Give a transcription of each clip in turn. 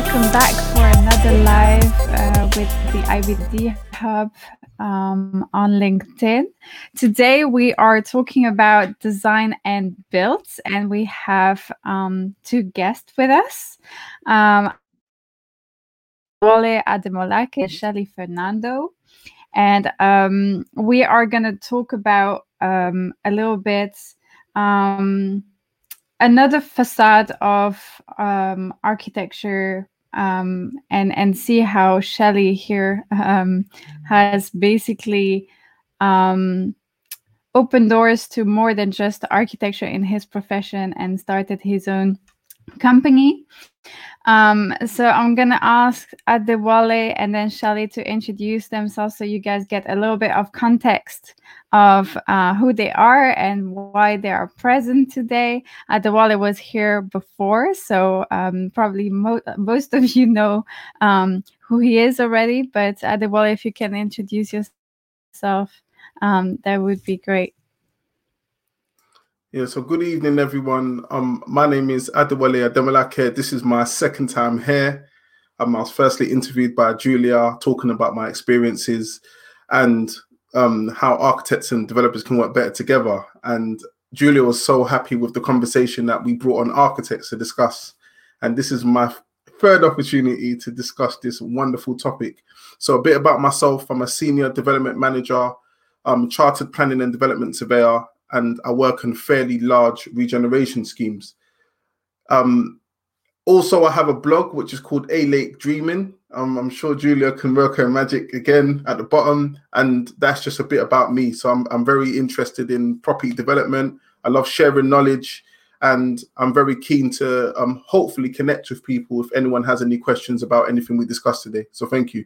Welcome back for another live uh, with the IBD Hub um, on LinkedIn. Today we are talking about design and builds, and we have um, two guests with us. Um, Wale Ademolake and Shelly Fernando. And um, we are going to talk about um, a little bit um, another facade of um, architecture um, and and see how Shelley here um, has basically um, opened doors to more than just architecture in his profession and started his own company. Um, so I'm gonna ask Adewale and then Shelly to introduce themselves so you guys get a little bit of context of uh, who they are and why they are present today. Adewale was here before, so um, probably mo- most of you know um, who he is already. But Adewale, if you can introduce yourself, um, that would be great. Yeah, so good evening, everyone. Um, my name is Adewale Ademolake. This is my second time here. Um, I was firstly interviewed by Giulia talking about my experiences and um, how architects and developers can work better together. And Giulia was so happy with the conversation that we brought on architects to discuss. And this is my third opportunity to discuss this wonderful topic. So, a bit about myself I'm a senior development manager, um, chartered planning and development surveyor, and I work on fairly large regeneration schemes. Um, also, I have a blog which is called A Lake Dreaming. Um, I'm sure Giulia can work her magic again at the bottom, and that's just a bit about me. So I'm I'm very interested in property development. I love sharing knowledge, and I'm very keen to um, hopefully connect with people if anyone has any questions about anything we discussed today. So thank you.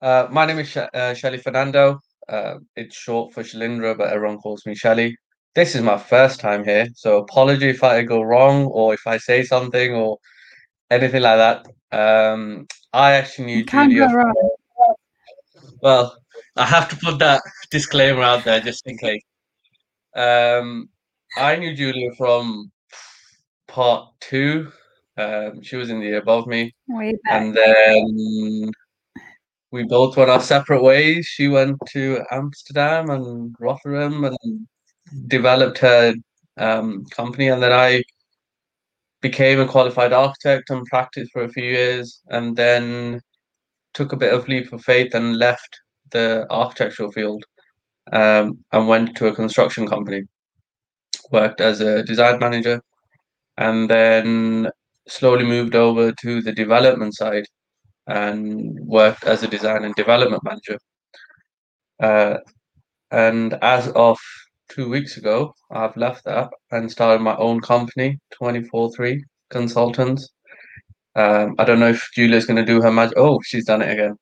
Uh, my name is Sh- uh, Shelly Fernando. Uh, it's short for Sheleendra, but everyone calls me Shelly. This is my first time here, so apology if I go wrong or if I say something or anything like that. Um, I actually knew Giulia. From, well, I have to put that disclaimer out there just in case. Um, I knew Giulia from part two. Um, she was in the year above me, and then we both went our separate ways. She went to Amsterdam and Rotterdam and developed her um, company, and then I became a qualified architect and practiced for a few years, and then took a bit of leap of faith and left the architectural field um, and went to a construction company. Worked as a design manager, and then slowly moved over to the development side and worked as a design and development manager. Uh, and as of two weeks ago, I've left that and started my own company, 24-3 Consultants. Um, I don't know if Giulia's going to do her magic. Oh, she's done it again.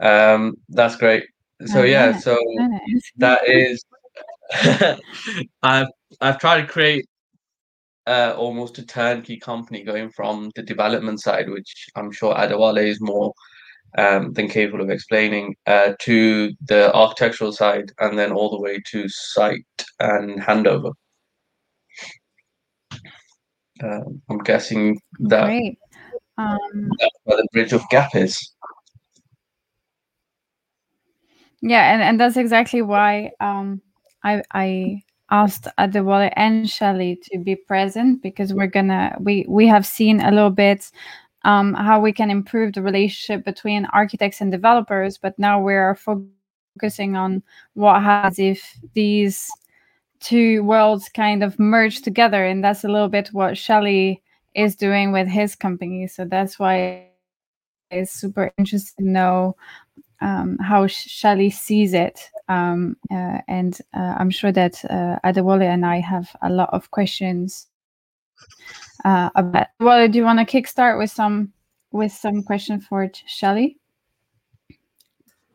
Um, that's great. So yeah, so that is. I've I've tried to create uh, almost a turnkey company going from the development side, which I'm sure Adewale is more um, than capable of explaining, uh, to the architectural side, and then all the way to site and handover. Um, I'm guessing that Great. Um, that's where the bridge of gap is. Yeah, and, and that's exactly why um, I I asked Adewale and Shelly to be present because we're gonna we we have seen a little bit um, how we can improve the relationship between architects and developers, but now we're focusing on what happens if these two worlds kind of merge together, and that's a little bit what Shelly is doing with his company. So that's why it's super interesting to know um, how Shelly sees it. Um, uh, and uh, I'm sure that uh, Adewale and I have a lot of questions uh, about. Well, do you want to kickstart with some with some question for Shelly?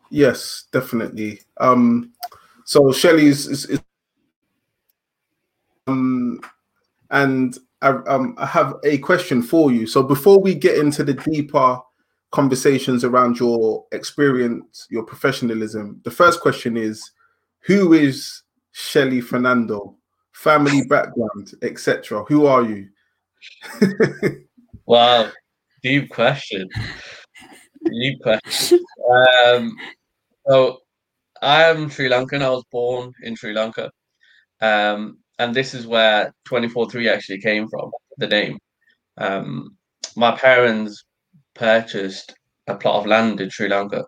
Yes, definitely. Um, so Shelly is, is um, and I, um, I have a question for you. So before we get into the deeper conversations around your experience, your professionalism, the first question is, who is Shelly Fernando family background, etc. Who are you? wow, deep question. Deep question. Um, so I am Sri Lankan. I was born in Sri Lanka. Um, and this is where 24-3 actually came from, the name. Um, my parents purchased a plot of land in Sri Lanka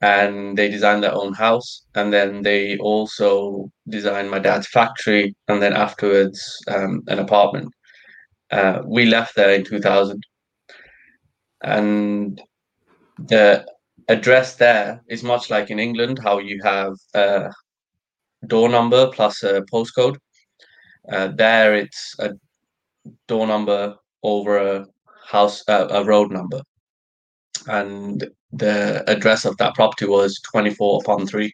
and they designed their own house. And then they also designed my dad's factory and then afterwards um, an apartment. Uh, we left there in 2000. And the address there is much like in England, how you have a door number plus a postcode. Uh, there, it's a door number over a house, uh, a road number, and the address of that property was 24 upon three.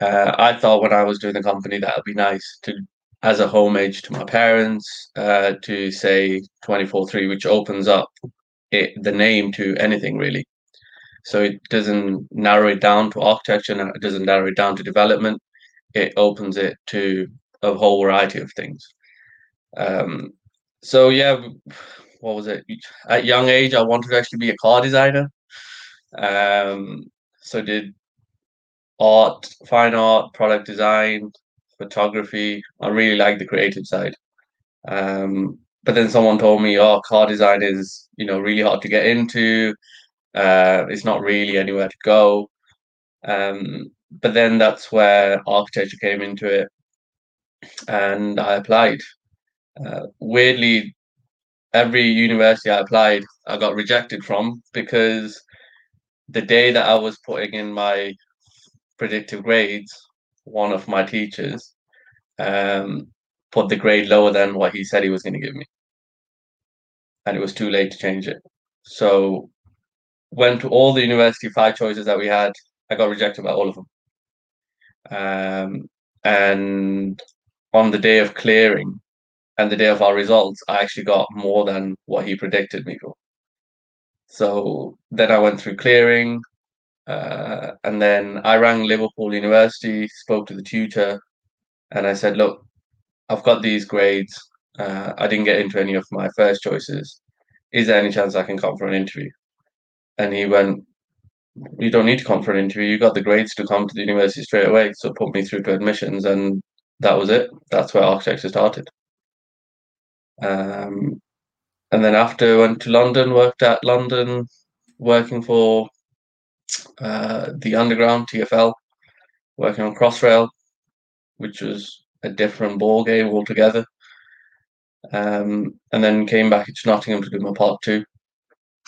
Uh, I thought when I was doing the company that would be nice to, as a homage to my parents, uh, to say 24 3, which opens up it, the name to anything really. So it doesn't narrow it down to architecture, it doesn't narrow it down to development. It opens it to a whole variety of things. Um, so yeah, what was it? At young age, I wanted to actually be a car designer. Um, so did art, fine art, product design, photography. I really like the creative side. Um, but then someone told me, "Oh, car design is you know really hard to get into. Uh, it's not really anywhere to go." Um, but then that's where architecture came into it, and I applied. Uh, weirdly, every university I applied, I got rejected from because the day that I was putting in my predictive grades, one of my teachers um, put the grade lower than what he said he was going to give me. And it was too late to change it. So went to all the university five choices that we had. I got rejected by all of them. Um, and on the day of clearing and the day of our results, I actually got more than what he predicted me for. So then I went through clearing, uh, and then I rang Liverpool University, spoke to the tutor, and I said, "Look, I've got these grades. Uh, I didn't get into any of my first choices. Is there any chance I can come for an interview?" And he went, "You don't need to come for an interview. You got the grades to come to the university straight away." So put me through to admissions, and that was it. That's where architecture started. Um, and then after went to London, worked at London, working for uh, the Underground TFL, working on Crossrail, which was a different ball game altogether. Um, and then came back to Nottingham to do my part two.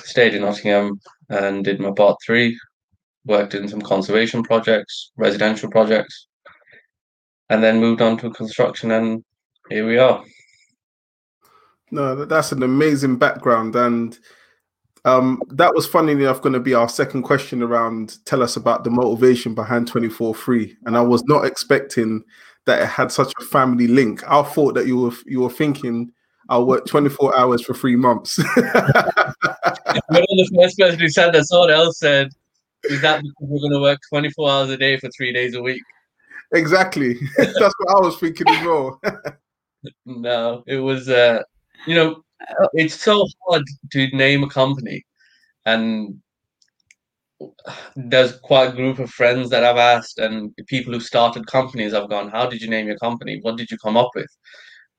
Stayed in Nottingham and did my part three. Worked in some conservation projects, residential projects, and then moved on to construction. And here we are. No, that's an amazing background, and um, that was funny enough going to be our second question around. Tell us about the motivation behind twenty four three, and I was not expecting that it had such a family link. I thought that you were you were thinking I'll work twenty four hours for three months. You're the first person who said that. Someone else said, "Is that because we're going to work twenty four hours a day for three days a week?" Exactly. That's what I was thinking as well. no, it was. Uh, you know, it's so hard to name a company, and there's quite a group of friends that I've asked, and people who started companies. I've gone, "How did you name your company? What did you come up with?"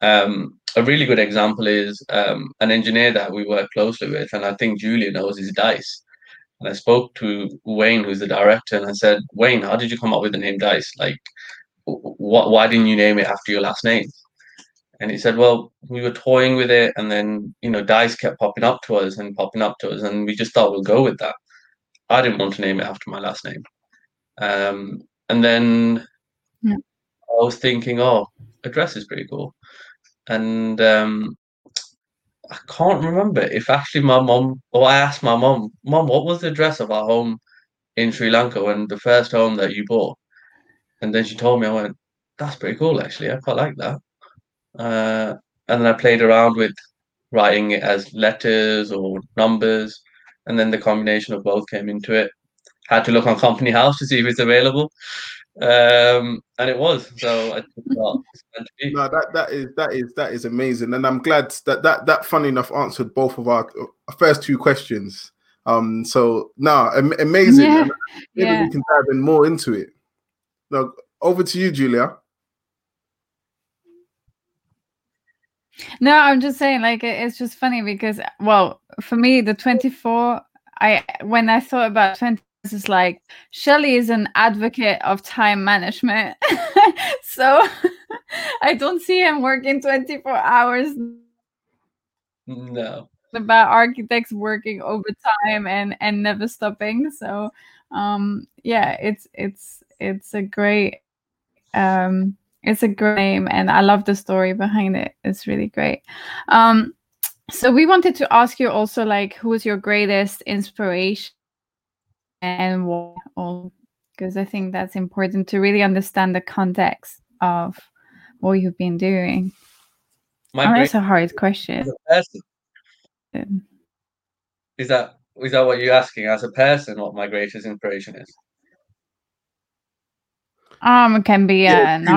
Um, a really good example is um, an engineer that we work closely with, and I think Giulia knows is Dice. And I spoke to Wayne, who's the director, and I said, Wayne, how did you come up with the name Dice? Like, wh- why didn't you name it after your last name? And he said, well, we were toying with it, and then you know, dice kept popping up to us and popping up to us, and we just thought we'll go with that. I didn't want to name it after my last name. Um, and then yeah. I was thinking, oh, address is pretty cool. And um, I can't remember if actually my mom, or I asked my mom, Mom, what was the address of our home in Sri Lanka when the first home that you bought? And then she told me, I went, that's pretty cool, actually. I quite like that. Uh, and then I played around with writing it as letters or numbers, and then the combination of both came into it. Had to look on Company House to see if it's available. Um, and it was. So I no, that that is that is that is amazing, and I'm glad that that that funny enough answered both of our first two questions. Um, so now nah, amazing. Yeah. Maybe yeah. we can dive in more into it. Now, over to you, Giulia. No, I'm just saying, like, it's just funny because, well, for me, the 24, I when I thought about 20, it's like Shelly is an advocate of time management, so I don't see him working 24 hours. No, about architects working overtime and and never stopping. So, um, yeah, it's it's it's a great um it's a great name and i love the story behind it. It's really great. Um so we wanted to ask you also like who's your greatest inspiration and why? Because i think that's important to really understand the context of what you've been doing. My oh, that's a hard question. Is that is that what you're asking as a person what my greatest inspiration is? Um, it can be an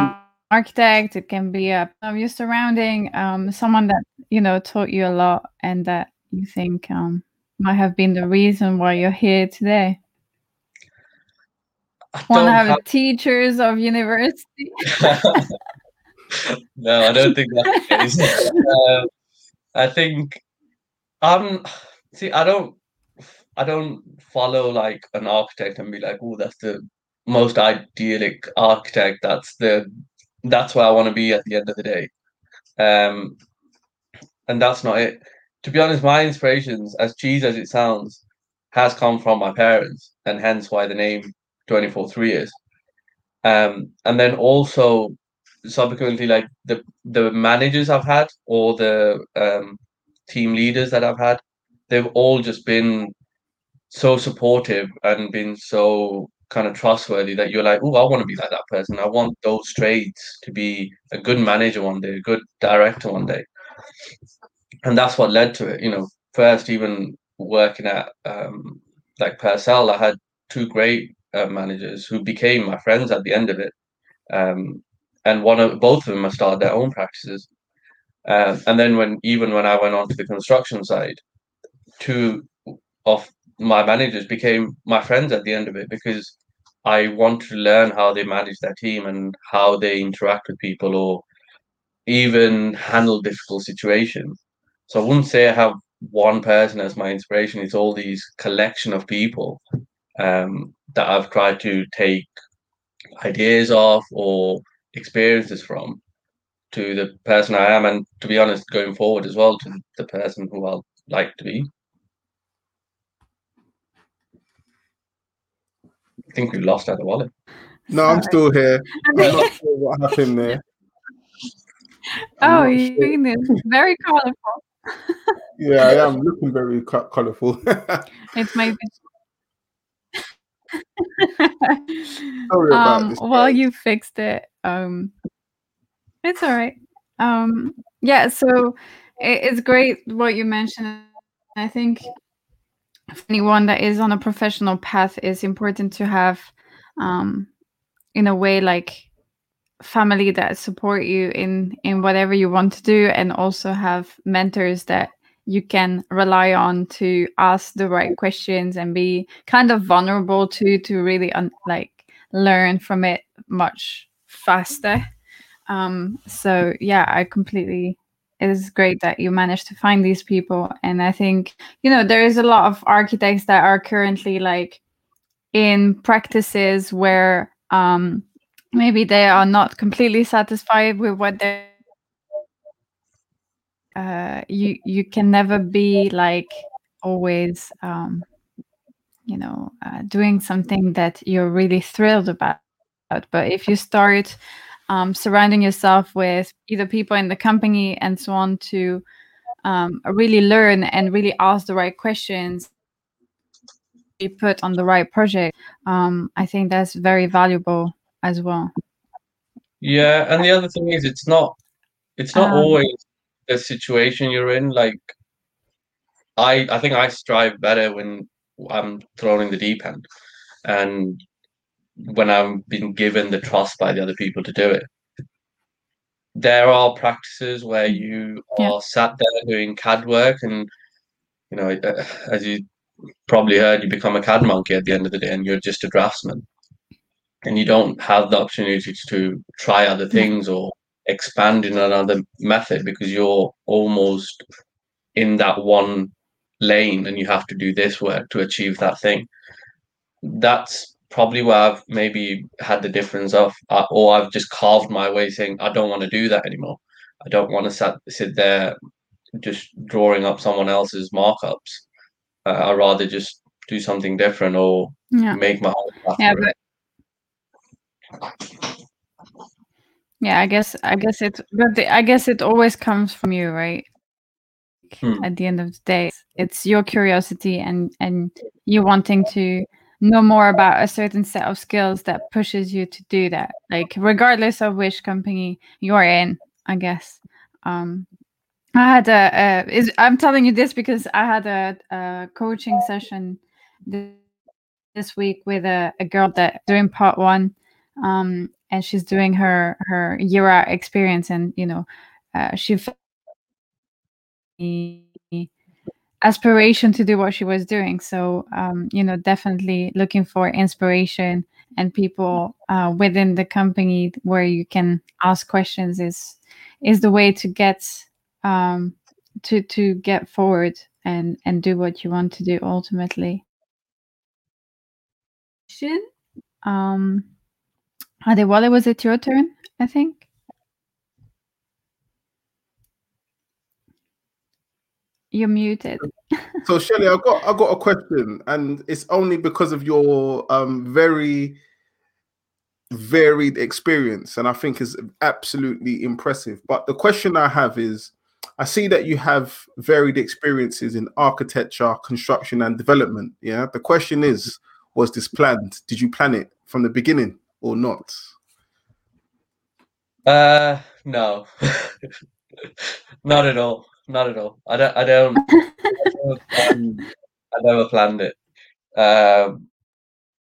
architect, it can be a of your surrounding, um, someone that you know taught you a lot and that you think um, might have been the reason why you're here today. One of have... the teachers of university. no, I don't think that's the case. uh, I think um see I don't I don't follow like an architect and be like, oh, that's the most idyllic architect. That's the that's where I want to be at the end of the day. Um, and that's not it. To be honest, my inspirations, as cheesy as it sounds, has come from my parents, and hence why the name 243 is. Um, and then also subsequently, like the the managers I've had or the um, team leaders that I've had, they've all just been so supportive and been so kind of trustworthy that you're like, oh, I want to be like that person. I want those traits to be a good manager one day, a good director one day. And that's what led to it. You know, first, even working at um, like Purcell, I had two great uh, managers who became my friends at the end of it. Um, and one of both of them have started their own practices. Uh, and then when even when I went on to the construction side, two of my managers became my friends at the end of it because I want to learn how they manage their team and how they interact with people or even handle difficult situations. So I wouldn't say I have one person as my inspiration. It's all these collection of people um, that I've tried to take ideas of or experiences from to the person I am, and to be honest, going forward as well to the person who I'll like to be. I think we lost Adewale. No, I'm still here. I'm not sure what happened there. I'm oh, you sure. mean it's very colorful. yeah, I am looking very co- colorful. it's maybe. Sorry about um, this. Well, you fixed it. Um, it's all right. Um, yeah, so it, it's great what you mentioned. I think anyone that is on a professional path is important to have um, in a way like family that support you in in whatever you want to do and also have mentors that you can rely on to ask the right questions and be kind of vulnerable to to really un- like learn from it much faster. Um so yeah i completely it is great that you managed to find these people. And i think you know there is a lot of architects that are currently like in practices where um maybe they are not completely satisfied with what they uh you you can never be like always um you know uh, doing something that you're really thrilled about. But if you start um, surrounding yourself with either people in the company and so on to um, really learn and really ask the right questions be put on the right project. Um, i think that's very valuable as well. Yeah and the other thing is it's not it's not um, always the situation you're in like i i think i strive better when i'm thrown in the deep end. And when I've been given the trust by the other people to do it. There are practices where you Yeah. are sat there doing CAD work, and you know, uh, as you probably heard, you become a CAD monkey at the end of the day, and you're just a draftsman, and you don't have the opportunity to try other things or expand in another method because you're almost in that one lane, and you have to do this work to achieve that thing. That's probably where I've maybe had the difference of, uh, or I've just carved my way saying, I don't want to do that anymore. I don't want to sat, sit there just drawing up someone else's markups. Uh, I'd rather just do something different or Yeah. make my own. Yeah, but yeah, I guess I guess it but the, I guess it always comes from you, right? Hmm. At the end of the day, it's, it's your curiosity and and you wanting to know more about a certain set of skills that pushes you to do that. Like regardless of which company you're in, I guess. Um, I had a, a is I'm telling you this because I had a, a coaching session this, this week with a, a girl that doing part one, um, and she's doing her her year out experience, and you know, uh, she aspiration to do what she was doing. So um, you know, definitely looking for inspiration and people uh, within the company where you can ask questions is is the way to get um, to to get forward and and do what you want to do ultimately. Um, Adewale, was it your turn? I think. You're muted. So Shelly, I got I got a question, and it's only because of your um very varied experience, and I think is absolutely impressive. But the question I have is, I see that you have varied experiences in architecture, construction, and development. Yeah. The question is, was this planned? Did you plan it from the beginning or not? Uh, no, not at all. Not at all. I don't. I don't. I, don't plan- I never planned it. Um,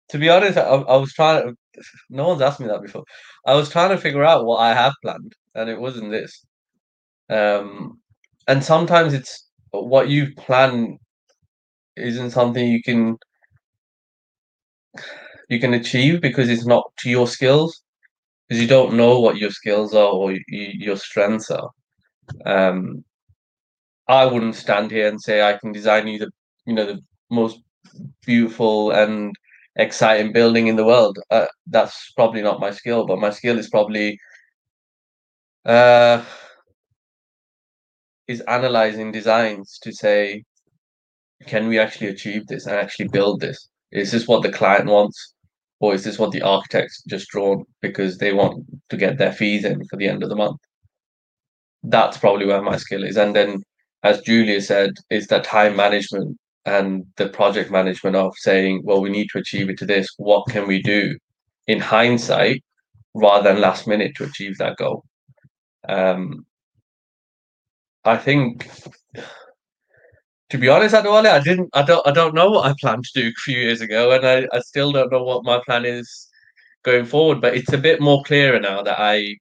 to be honest, I, I was trying to. No one's asked me that before. I was trying to figure out what I have planned, and it wasn't this. Um, and sometimes it's what you plan isn't something you can you can achieve because it's not to your skills because you don't know what your skills are or your strengths are. Um, I wouldn't stand here and say I can design you the you know the most beautiful and exciting building in the world. Uh, that's probably not my skill, but my skill is probably uh, is analyzing designs to say, can we actually achieve this and actually build this? Is this what the client wants, or is this what the architects just drawn because they want to get their fees in for the end of the month? That's probably where my skill is, and then as Giulia said, is that time management and the project management of saying, well, we need to achieve it to this. What can we do in hindsight rather than last minute to achieve that goal? Um, I think, to be honest, Adewale, I didn't, I don't, I don't know what I planned to do a few years ago, and I, I still don't know what my plan is going forward. But it's a bit more clearer now that I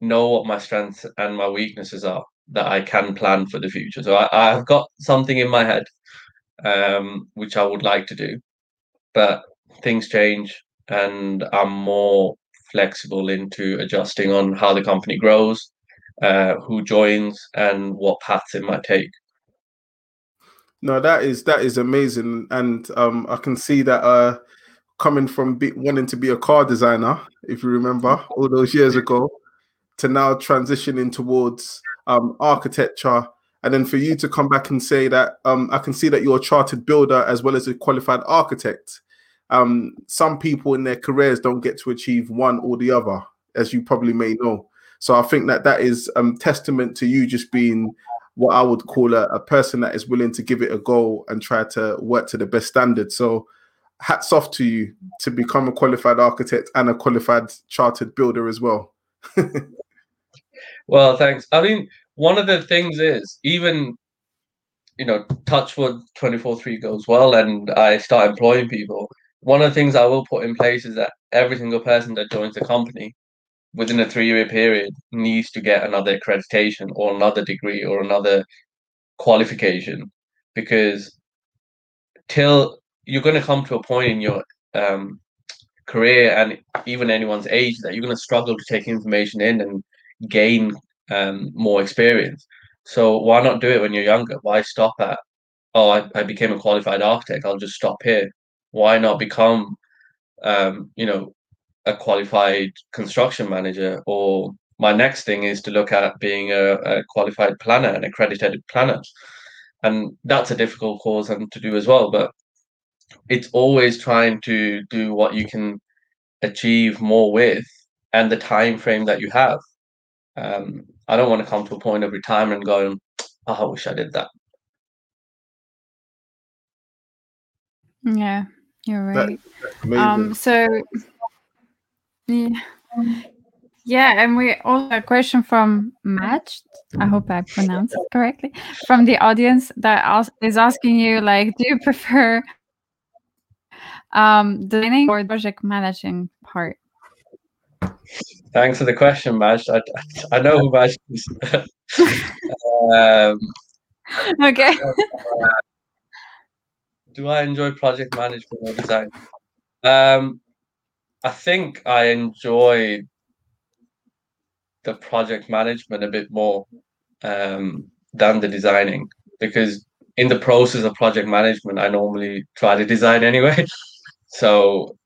know what my strengths and my weaknesses are that I can plan for the future. So I, I've got something in my head, um, which I would like to do, but things change, and I'm more flexible into adjusting on how the company grows, uh, who joins, and what paths it might take. No, that is that is amazing, and um, I can see that uh, coming from be, wanting to be a car designer, if you remember all those years ago, to now transitioning towards um, architecture, and then for you to come back and say that um, I can see that you're a chartered builder as well as a qualified architect. Um, some people in their careers don't get to achieve one or the other, as you probably may know. So I think that that is um, testament to you just being what I would call a, a person that is willing to give it a go and try to work to the best standard. So hats off to you to become a qualified architect and a qualified chartered builder as well. Well, thanks. I mean, one of the things is even, you know, Touchwood 24 3 goes well and I start employing people. one of the things I will put in place is that every single person that joins the company within a three year period needs to get another accreditation or another degree or another qualification because till you're going to come to a point in your um, career and even anyone's age that you're going to struggle to take information in and gain um, more experience. So why not do it when you're younger? Why stop at, oh, I, I became a qualified architect. I'll just stop here. Why not become, um, you know, a qualified construction manager? Or my next thing is to look at being a, a qualified planner, an accredited planner. And that's a difficult course and to do as well. But it's always trying to do what you can achieve more with and the time frame that you have. Um, I don't want to come to a point of retirement going, oh, I wish I did that. Yeah, you're right. um, so yeah. Yeah, and we also a question from Match. I hope I pronounced it correctly. From the audience that is asking you, like, do you prefer um, designing or project managing part? Thanks for the question, Maj. I, I know who Maj is. um, okay. Uh, do I enjoy project management or design? Um, I think I enjoy the project management a bit more um, than the designing because in the process of project management, I normally try to design anyway. So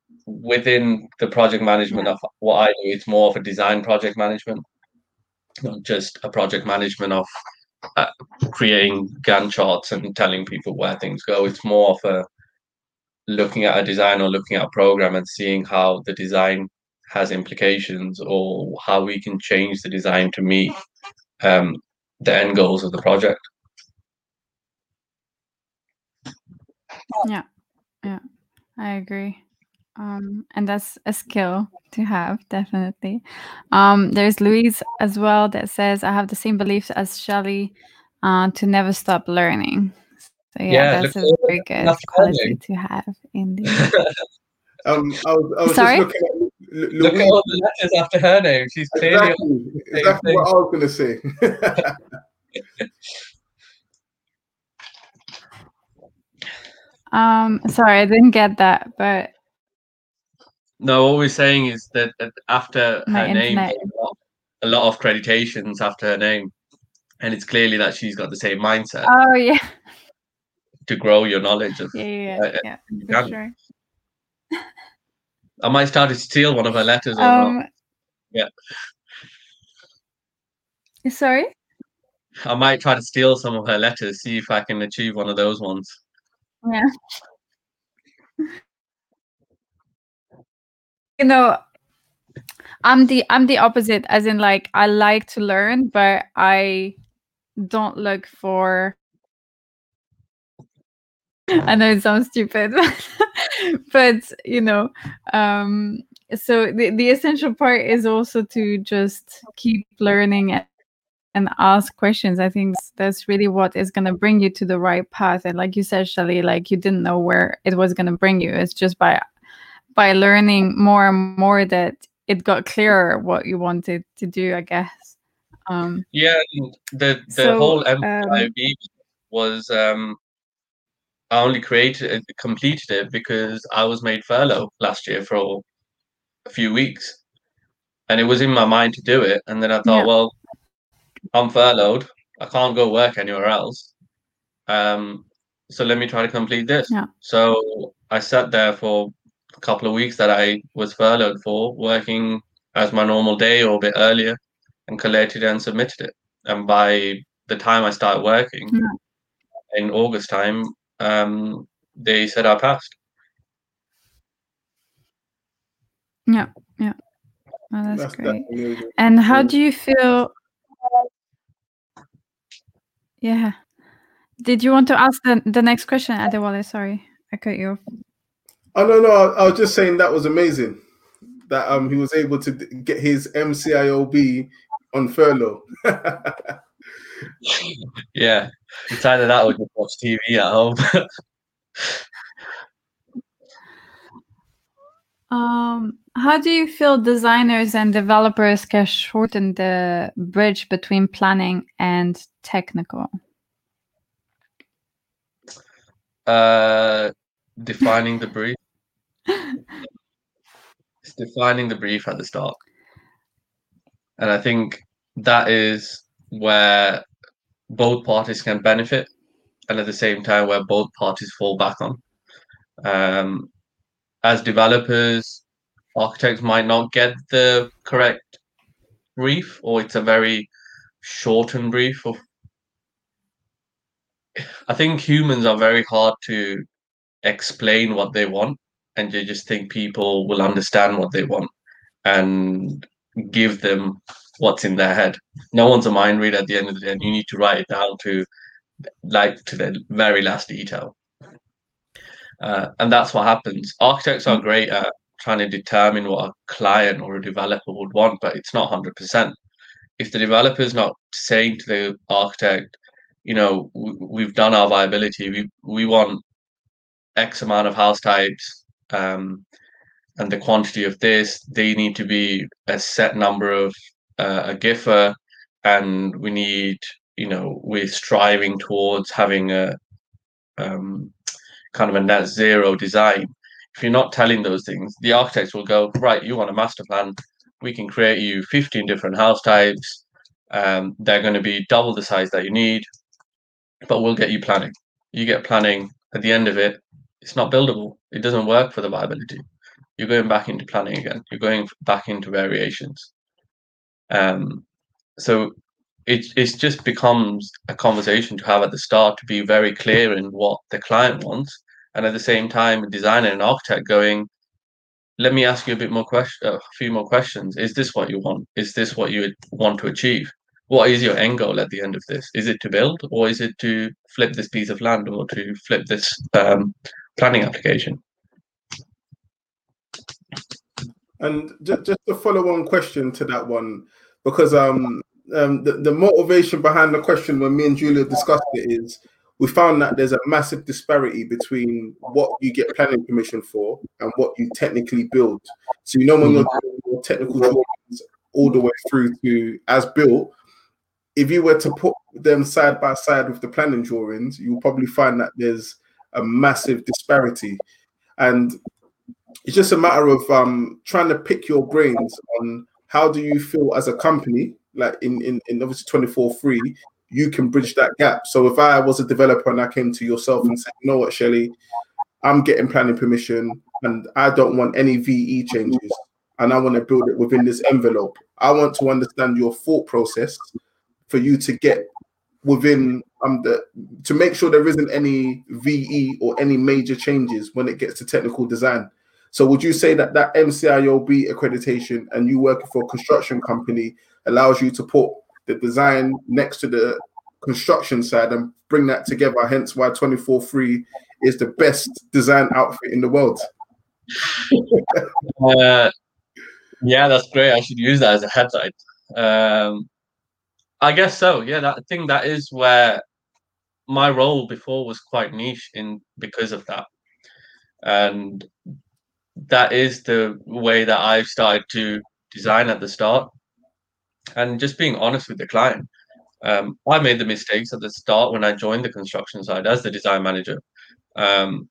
within the project management of what I do, it's more of a design project management, not just a project management of uh, creating Gantt charts and telling people where things go. It's more of a looking at a design or looking at a program and seeing how the design has implications or how we can change the design to meet um, the end goals of the project. Yeah, yeah. I agree. Um, and that's a skill to have, definitely. Um, there's Louise as well that says, I have the same beliefs as Shelly uh, to never stop learning. So, yeah, yeah that's a very good quality to have in the. um, I was, I was Sorry? just looking at Louise. Look at all the letters after her name. She's clearly. Exactly, exactly what I was going to say. Um, sorry, I didn't get that, but no, what we're saying is that after her name, a lot, a lot of creditations after her name, and it's clearly that she's got the same mindset. Oh yeah. To grow your knowledge of yeah, yeah, uh, yeah, yeah sure. I might start to steal one of her letters or um. Yeah. Sorry. I might try to steal some of her letters, see if I can achieve one of those ones. Yeah. You know, I'm the I'm the opposite, as in like I like to learn, but I don't look for I know it sounds stupid, but you know, um, so the, the essential part is also to just keep learning and ask questions. I think that's really what is going to bring you to the right path. And like you said, Shelly, like you didn't know where it was going to bring you. It's just by by learning more and more that it got clearer what you wanted to do. I guess. Um, yeah, the the so, whole MCIOB um, was um, I only created it, completed it because I was made furlough last year for a few weeks, and it was in my mind to do it. And then I thought, yeah. well, I'm furloughed. I can't go work anywhere else. Um, so let me try to complete this. Yeah. So I sat there for couple of weeks that I was furloughed for, working as my normal day or a bit earlier, and collected and submitted it. And by the time I started working yeah. in August time, um, they said I passed. Yeah, yeah. Oh, that's, that's great. And how do you feel yeah. Did you want to ask the, the next question, Adewale? Sorry, I cut you off. Oh no, no, I, I was just saying that was amazing. That um he was able to get his MCIOB on furlough. yeah, it's either that or just watch TV at home. Um, how do you feel designers and developers can shorten the bridge between planning and technical? Uh, defining the brief. it's defining the brief at the start, and I think that is where both parties can benefit, and at the same time where both parties fall back on. Um, as developers, architects might not get the correct brief, or it's a very shortened brief. Of, I think humans are very hard to explain what they want, and you just think people will understand what they want and give them what's in their head. No one's a mind reader at the end of the day, and you need to write it down to like to the very last detail. Uh, and that's what happens. Architects are great at trying to determine what a client or a developer would want, but it's not 100%. If the developer is not saying to the architect, you know, we've done our viability, we, we want X amount of house types, um, and the quantity of this, they need to be a set number of uh, a GIFA, and we need, you know, we're striving towards having a um, kind of a net zero design. If you're not telling those things, the architects will go, right, you want a master plan, we can create you 15 different house types. Um, they're going to be double the size that you need, but we'll get you planning. You get planning at the end of it, it's not buildable. It doesn't work for the viability. You're going back into planning again. You're going back into variations. Um, so it it just becomes a conversation to have at the start to be very clear in what the client wants, and at the same time, a designer and architect going, let me ask you a bit more question, a few more questions. Is this what you want? Is this what you want to achieve? What is your end goal at the end of this? Is it to build, or is it to flip this piece of land, or to flip this um, planning application? And just, just a follow-on question to that one, because um, um, the, the motivation behind the question when me and Giulia discussed it is we found that there's a massive disparity between what you get planning permission for and what you technically build. So you know when you're doing your technical drawings all the way through to as built, if you were to put them side by side with the planning drawings, you'll probably find that there's a massive disparity. And it's just a matter of um, trying to pick your brains on how do you feel as a company like in in, in obviously twenty four three, you can bridge that gap. So if i was a developer and i came to yourself and said you know what shelly i'm getting planning permission and i don't want any ve changes and i want to build it within this envelope. I want to understand your thought process for you to get within um the to make sure there isn't any ve or any major changes when it gets to technical design so would you say that that MCIOB accreditation and you working for a construction company allows you to put the design next to the construction side and bring that together. Hence why 24 free is the best design outfit in the world. uh, yeah, that's great. I should use that as a headline. Um, I guess so. Yeah, that, I think that is where my role before was quite niche in because of that, and that is the way that I've started to design at the start and just being honest with the client. Um, I made the mistakes at the start when I joined the construction side as the design manager. Um,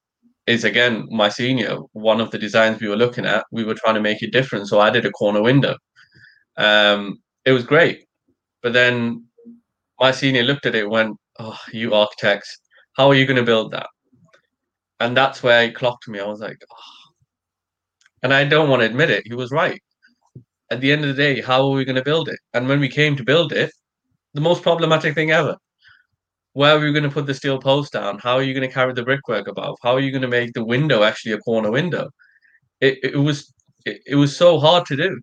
is again my senior. One of the designs we were looking at, we were trying to make it different. So I did a corner window. Um, it was great, but then my senior looked at it went, "Oh, you architects, how are you going to build that?" And that's where he clocked me. I was like, oh. and I don't want to admit it. He was right at the end of the day, how are we going to build it? And when we came to build it, the most problematic thing ever. Where are we going to put the steel post down? How are you going to carry the brickwork above? How are you going to make the window actually a corner window? It, it was it, it was so hard to do,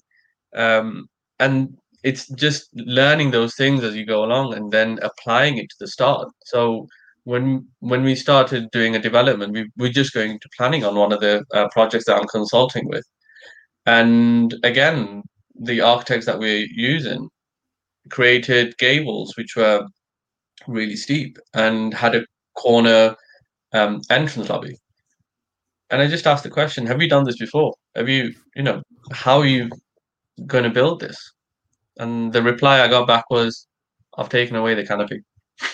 um, and it's just learning those things as you go along and then applying it to the start. So when when we started doing a development, we we're just going to planning on one of the uh, projects that I'm consulting with, and again, the architects that we're using created gables which were really steep and had a corner um, entrance lobby. and I just asked the question: Have you done this before? Have you, you know, how are you going to build this? And the reply I got back was, I've taken away the canopy.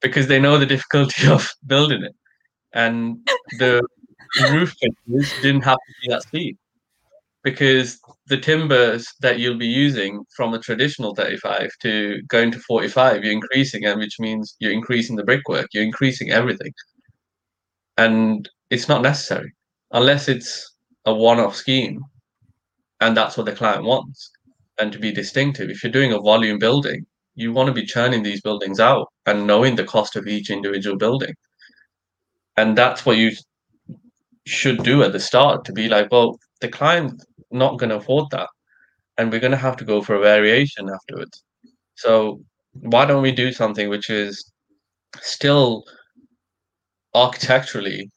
Because they know the difficulty of building it, and the roof didn't have to be that steep. Because the timbers that you'll be using from a traditional 35 to going to 45 you're increasing and which means you're increasing the brickwork you're increasing everything. And it's not necessary unless it's a one-off scheme and that's what the client wants and to be distinctive if you're doing a volume building you want to be churning these buildings out and knowing the cost of each individual building. And that's what you should do at the start to be like well the client not going to afford that and we're going to have to go for a variation afterwards. So why don't we do something which is still architecturally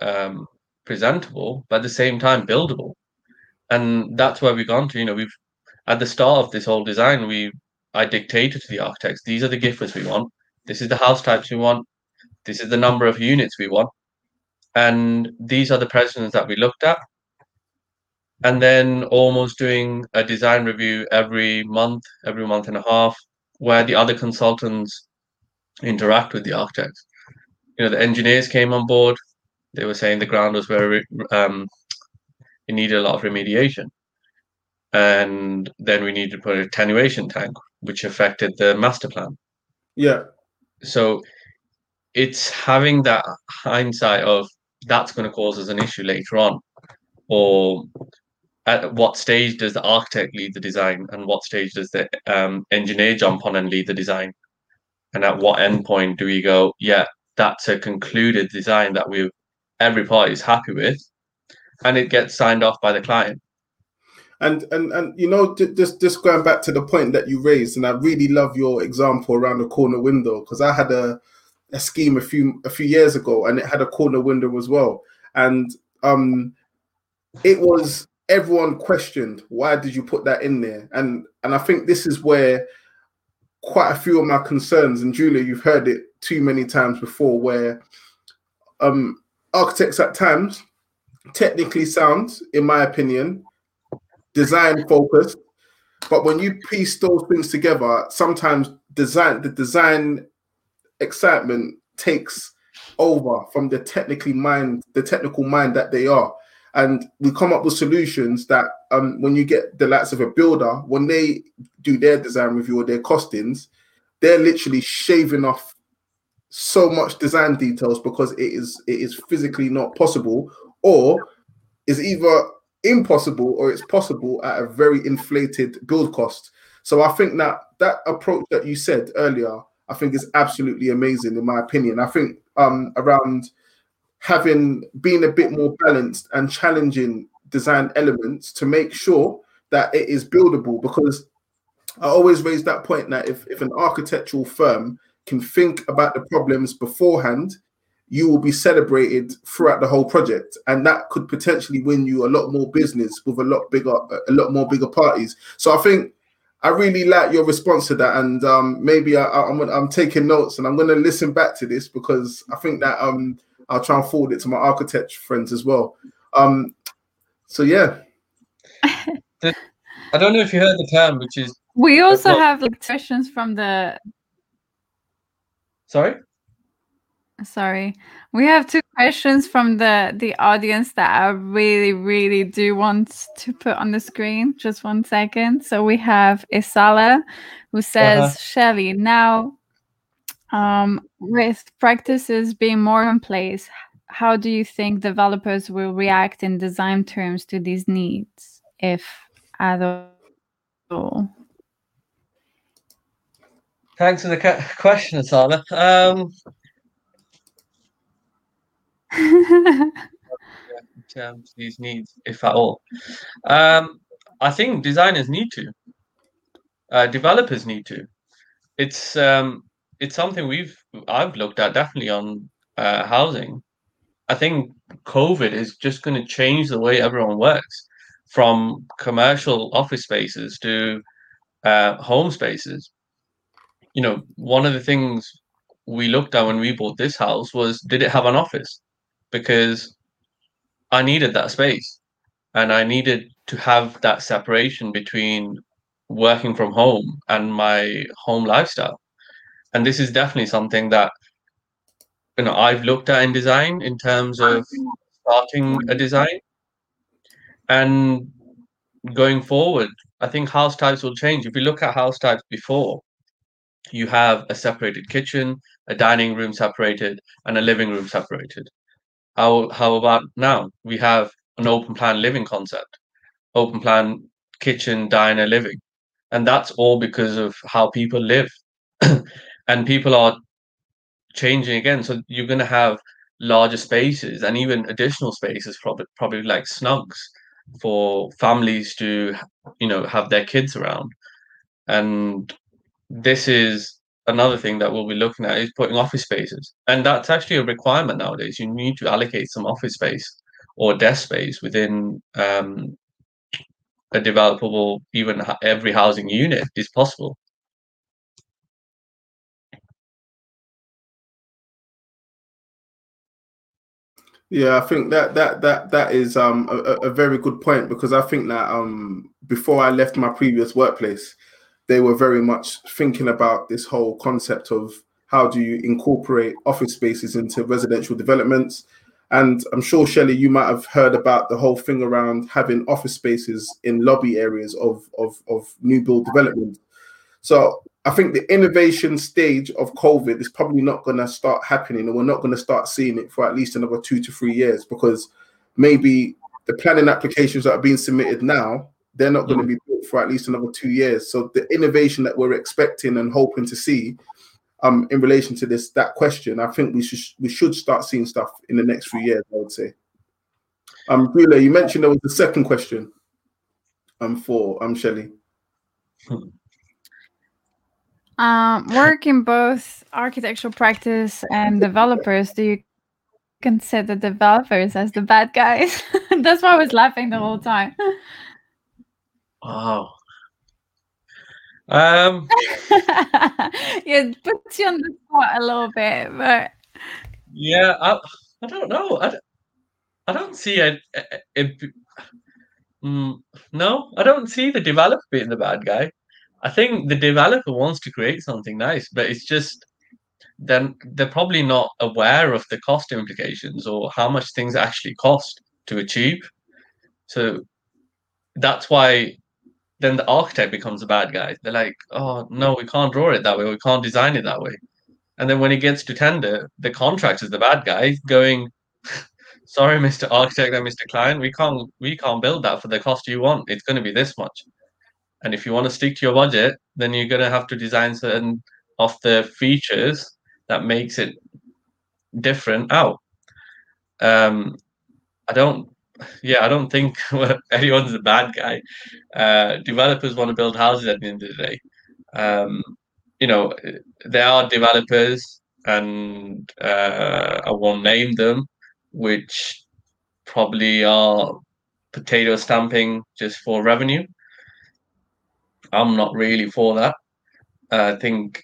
um, presentable but at the same time buildable? And that's where we've gone to you know we've at the start of this whole design we i dictated to the architects these are the GIFs we want. This is the house types we want. This is the number of units we want. And these are the precedents that we looked at. And then almost doing a design review every month every month and a half where the other consultants interact with the architects. You know the engineers came on board. They were saying the ground was very um, it needed a lot of remediation and then we needed to put an attenuation tank which affected the master plan. Yeah. so it's having that hindsight of that's going to cause us an issue later on. Or at what stage does the architect lead the design and what stage does the um, engineer jump on and lead the design? And at what endpoint do we go yeah that's a concluded design that we every party is happy with and it gets signed off by the client And and and you know, just just going back to the point that you raised, and I really love your example around the corner window because I had a a scheme a few a few years ago, and it had a corner window as well, and um, it was everyone questioned why did you put that in there, and and I think this is where quite a few of my concerns, and Giulia, you've heard it too many times before, where um architects at times technically sound, in my opinion, design focused. But when you piece those things together, sometimes design the design excitement takes over from the technically mind, the technical mind that they are. And we come up with solutions that um, when you get the likes of a builder, when they do their design review or their costings, they're literally shaving off so much design details because it is it is physically not possible or is either impossible or it's possible at a very inflated build cost. So I think that that approach that you said earlier, I think is absolutely amazing in my opinion. I think um around having being a bit more balanced and challenging design elements to make sure that it is buildable because I always raise that point that if, if an architectural firm can think about the problems beforehand you will be celebrated throughout the whole project. And that could potentially win you a lot more business with a lot bigger a lot more bigger parties. So i think i really like your response to that. And um, maybe I, I'm, I'm taking notes and i'm going to listen back to this because i think that um, i'll try and forward it to my architect friends as well. Um, so yeah. I don't know if you heard the term which is We also what- have like questions from the sorry sorry. We have two questions from the the audience that I really really do want to put on the screen. Just one second. So we have Isala who says, Uh-huh. Shelly, now um, with practices being more in place, how do you think developers will react in design terms to these needs, if at all? thanks for the ca- question Isala. um terms of these needs, if at all. Um, I think designers need to, uh, developers need to. It's um, it's something we've I've looked at definitely on uh, housing. I think COVID is just going to change the way everyone works, from commercial office spaces to uh, home spaces. You know, one of the things we looked at when we bought this house was did it have an office? Because I needed that space and I needed to have that separation between working from home and my home lifestyle. And this is definitely something that you know I've looked at in design in terms of starting a design and going forward I think house types will change. If you look at house types before, you have a separated kitchen, a dining room separated, and a living room separated. How how about now? We have an open plan living concept, open plan kitchen, diner, living, and that's all because of how people live, and people are changing again. So you're going to have larger spaces and even additional spaces, probably probably like snugs for families to you know have their kids around and this is another thing that we'll be looking at is putting office spaces. And that's actually a requirement nowadays. You need to allocate some office space or desk space within um, a developable even every housing unit is possible. Yeah, I think that that that that is um a, a, very good point because I think that um before I left my previous workplace, they were very much thinking about this whole concept of how do you incorporate office spaces into residential developments. And I'm sure Shelley, you might have heard about the whole thing around having office spaces in lobby areas of of, of new build development. So I think the innovation stage of COVID is probably not going to start happening, and we're not going to start seeing it for at least another two to three years because maybe the planning applications that are being submitted now they're not going to be built for at least another two years. So the innovation that we're expecting and hoping to see, um, in relation to this that question, I think we should we should start seeing stuff in the next few years. I would say. Um, Giulia, you mentioned there was the second question. Um, for um Shelley. Um, work in both architectural practice and developers. Do you consider developers as the bad guys? That's why I was laughing the whole time. Wow. Um. Yeah, it puts you on the spot a little bit, but yeah, I, I don't know. I, I don't see it. mm, no, I don't see the developer being the bad guy. I think the developer wants to create something nice, but it's just then they're probably not aware of the cost implications or how much things actually cost to achieve. So that's why then the architect becomes a bad guy. They're like, oh no, we can't draw it that way, we can't design it that way. And then when it gets to tender, the contract is the bad guy going, sorry, Mr. Architect and Mr. Client, we can't we can't build that for the cost you want. It's going to be this much. And if you want to stick to your budget, then you're going to have to design certain of the features that makes it different out. Um, I don't, yeah, I don't think anyone's a bad guy. Uh, developers want to build houses at the end of the day. Um, you know, there are developers, and uh, I won't name them, which probably are potato stamping just for revenue. I'm not really for that. Uh, I think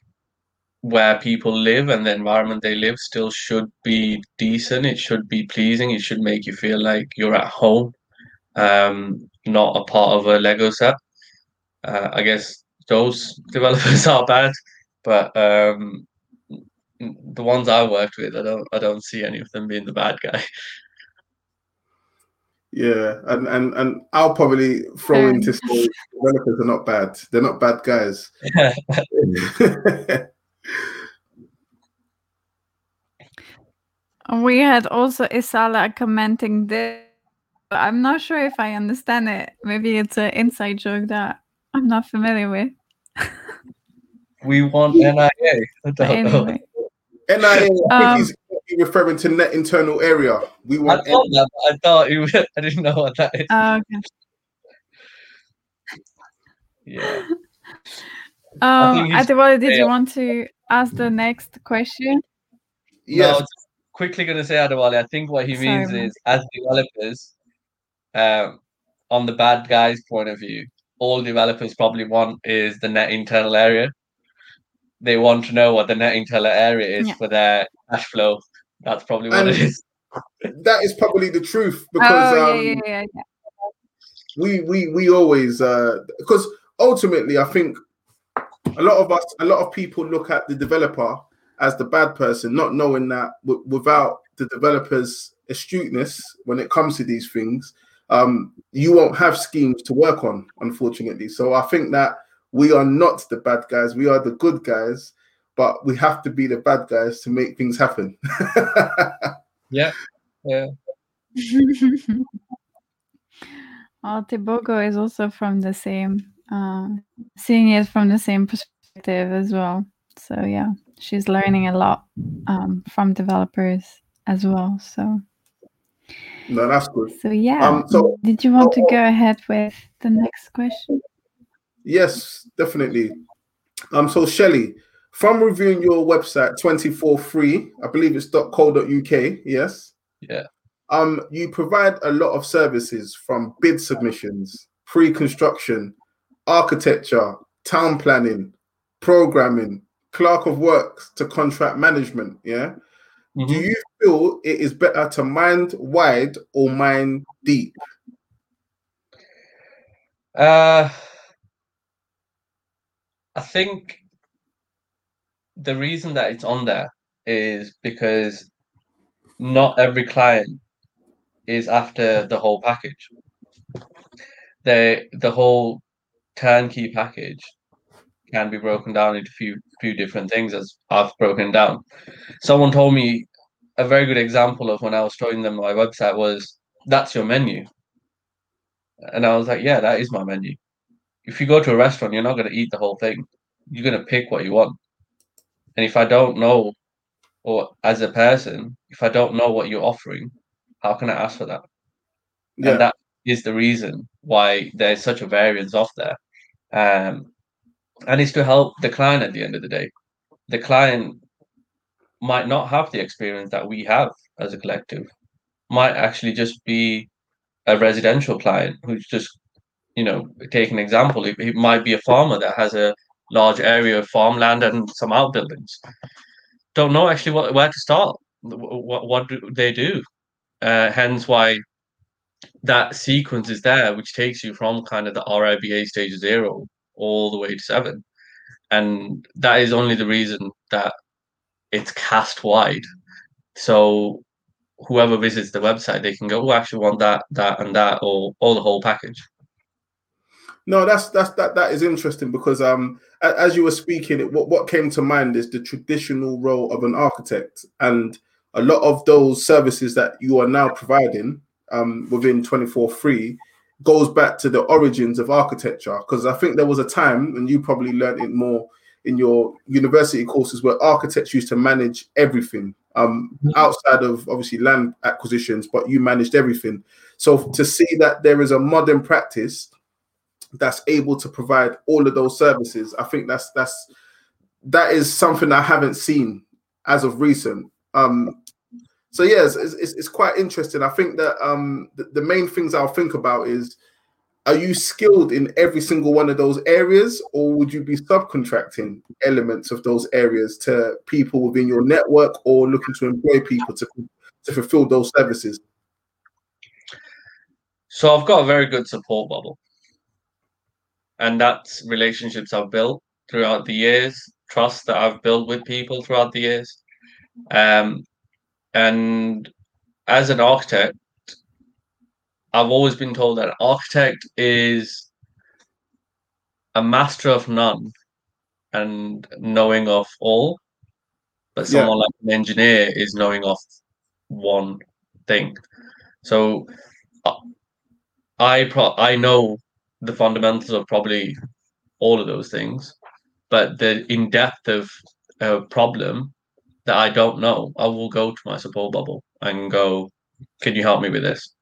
where people live and the environment they live still should be decent. It should be pleasing. It should make you feel like you're at home, um, not a part of a Lego set. Uh, I guess those developers are bad, but um, the ones I worked with, I don't, I don't see any of them being the bad guy. Yeah, and and and I'll probably throw into say developers are not bad. They're not bad guys. we had also Isala commenting this. I'm not sure if I understand it. Maybe it's an inside joke that I'm not familiar with. we want NIA. I don't anyway. know. NIA, I think um, referring to net internal area. We want. I thought that. I thought you. I didn't know what that is. Oh, okay. Yeah. Um, Adewale, did you want to ask the next question? Yes. No, quickly going to say, Adewale, I think what he Sorry, means man. is, as developers, um, on the bad guys' point of view, all developers probably want is the net internal area. They want to know what the net internal area is yeah. for their cash flow that's probably what and, it is. that is probably the truth because oh, um, yeah, yeah, yeah, we we we always uh because ultimately I think a lot of us, a lot of people look at the developer as the bad person, not knowing that w- without the developer's astuteness when it comes to these things, um, you won't have schemes to work on, unfortunately. So I think that we are not the bad guys, we are the good guys, but we have to be the bad guys to make things happen. yeah, yeah. well, Tebogo is also from the same, uh, seeing it from the same perspective as well. So yeah, she's learning a lot um, from developers as well. So no, that's good. So yeah. Um, so did you want to go ahead with the next question? Yes, definitely. Um, so Shelly, from reviewing your website 24/Three, I believe it's .co.uk, yes? Yeah. Um, you provide a lot of services from bid submissions, pre-construction, architecture, town planning, programming, clerk of works to contract management. Yeah. Mm-hmm. Do you feel it is better to mind wide or mind deep? Uh, I think the reason that it's on there is because not every client is after the whole package. They the whole turnkey package can be broken down into few few different things as I've broken down. Someone told me a very good example of when I was showing them my website was that's your menu. And I was like, yeah, that is my menu. If you go to a restaurant, you're not going to eat the whole thing. You're going to pick what you want. And if I don't know, or as a person, if I don't know what you're offering, how can I ask for that? Yeah. And that is the reason why there's such a variance off there. Um, and it's to help the client at the end of the day. The client might not have the experience that we have as a collective, might actually just be a residential client who's just, you know, take an example. It, it might be a farmer that has a large area of farmland and some outbuildings. Don't know actually what, where to start. What, what do they do? Uh, hence why that sequence is there, which takes you from kind of the RIBA stage zero all the way to seven. And that is only the reason that it's cast wide. So whoever visits the website, they can go, oh, I actually want that, that, and that, or or the whole package. No, that's that's that that is interesting because um as you were speaking, what what came to mind is the traditional role of an architect, and a lot of those services that you are now providing um within 24/Three goes back to the origins of architecture because I think there was a time, and you probably learned it more in your university courses, where architects used to manage everything um, mm-hmm. outside of obviously land acquisitions, but you managed everything. So to see that there is a modern practice that's able to provide all of those services, I think that's that's that is something I haven't seen as of recent. Um, so yes, it's, it's, it's, quite interesting. I think that um, the, the, main things I'll think about is: Are you skilled in every single one of those areas, or would you be subcontracting elements of those areas to people within your network, or looking to employ people to to fulfill those services? So I've got a very good support bubble, and that's relationships I've built throughout the years, trust that I've built with people throughout the years. Um, and as an architect, I've always been told that an architect is a master of none and knowing of all, but someone yeah. like an engineer is knowing of one thing. So uh, I pro- I know the fundamentals of probably all of those things, but the in depth of a problem that I don't know, I will go to my support bubble and go, "Can you help me with this?"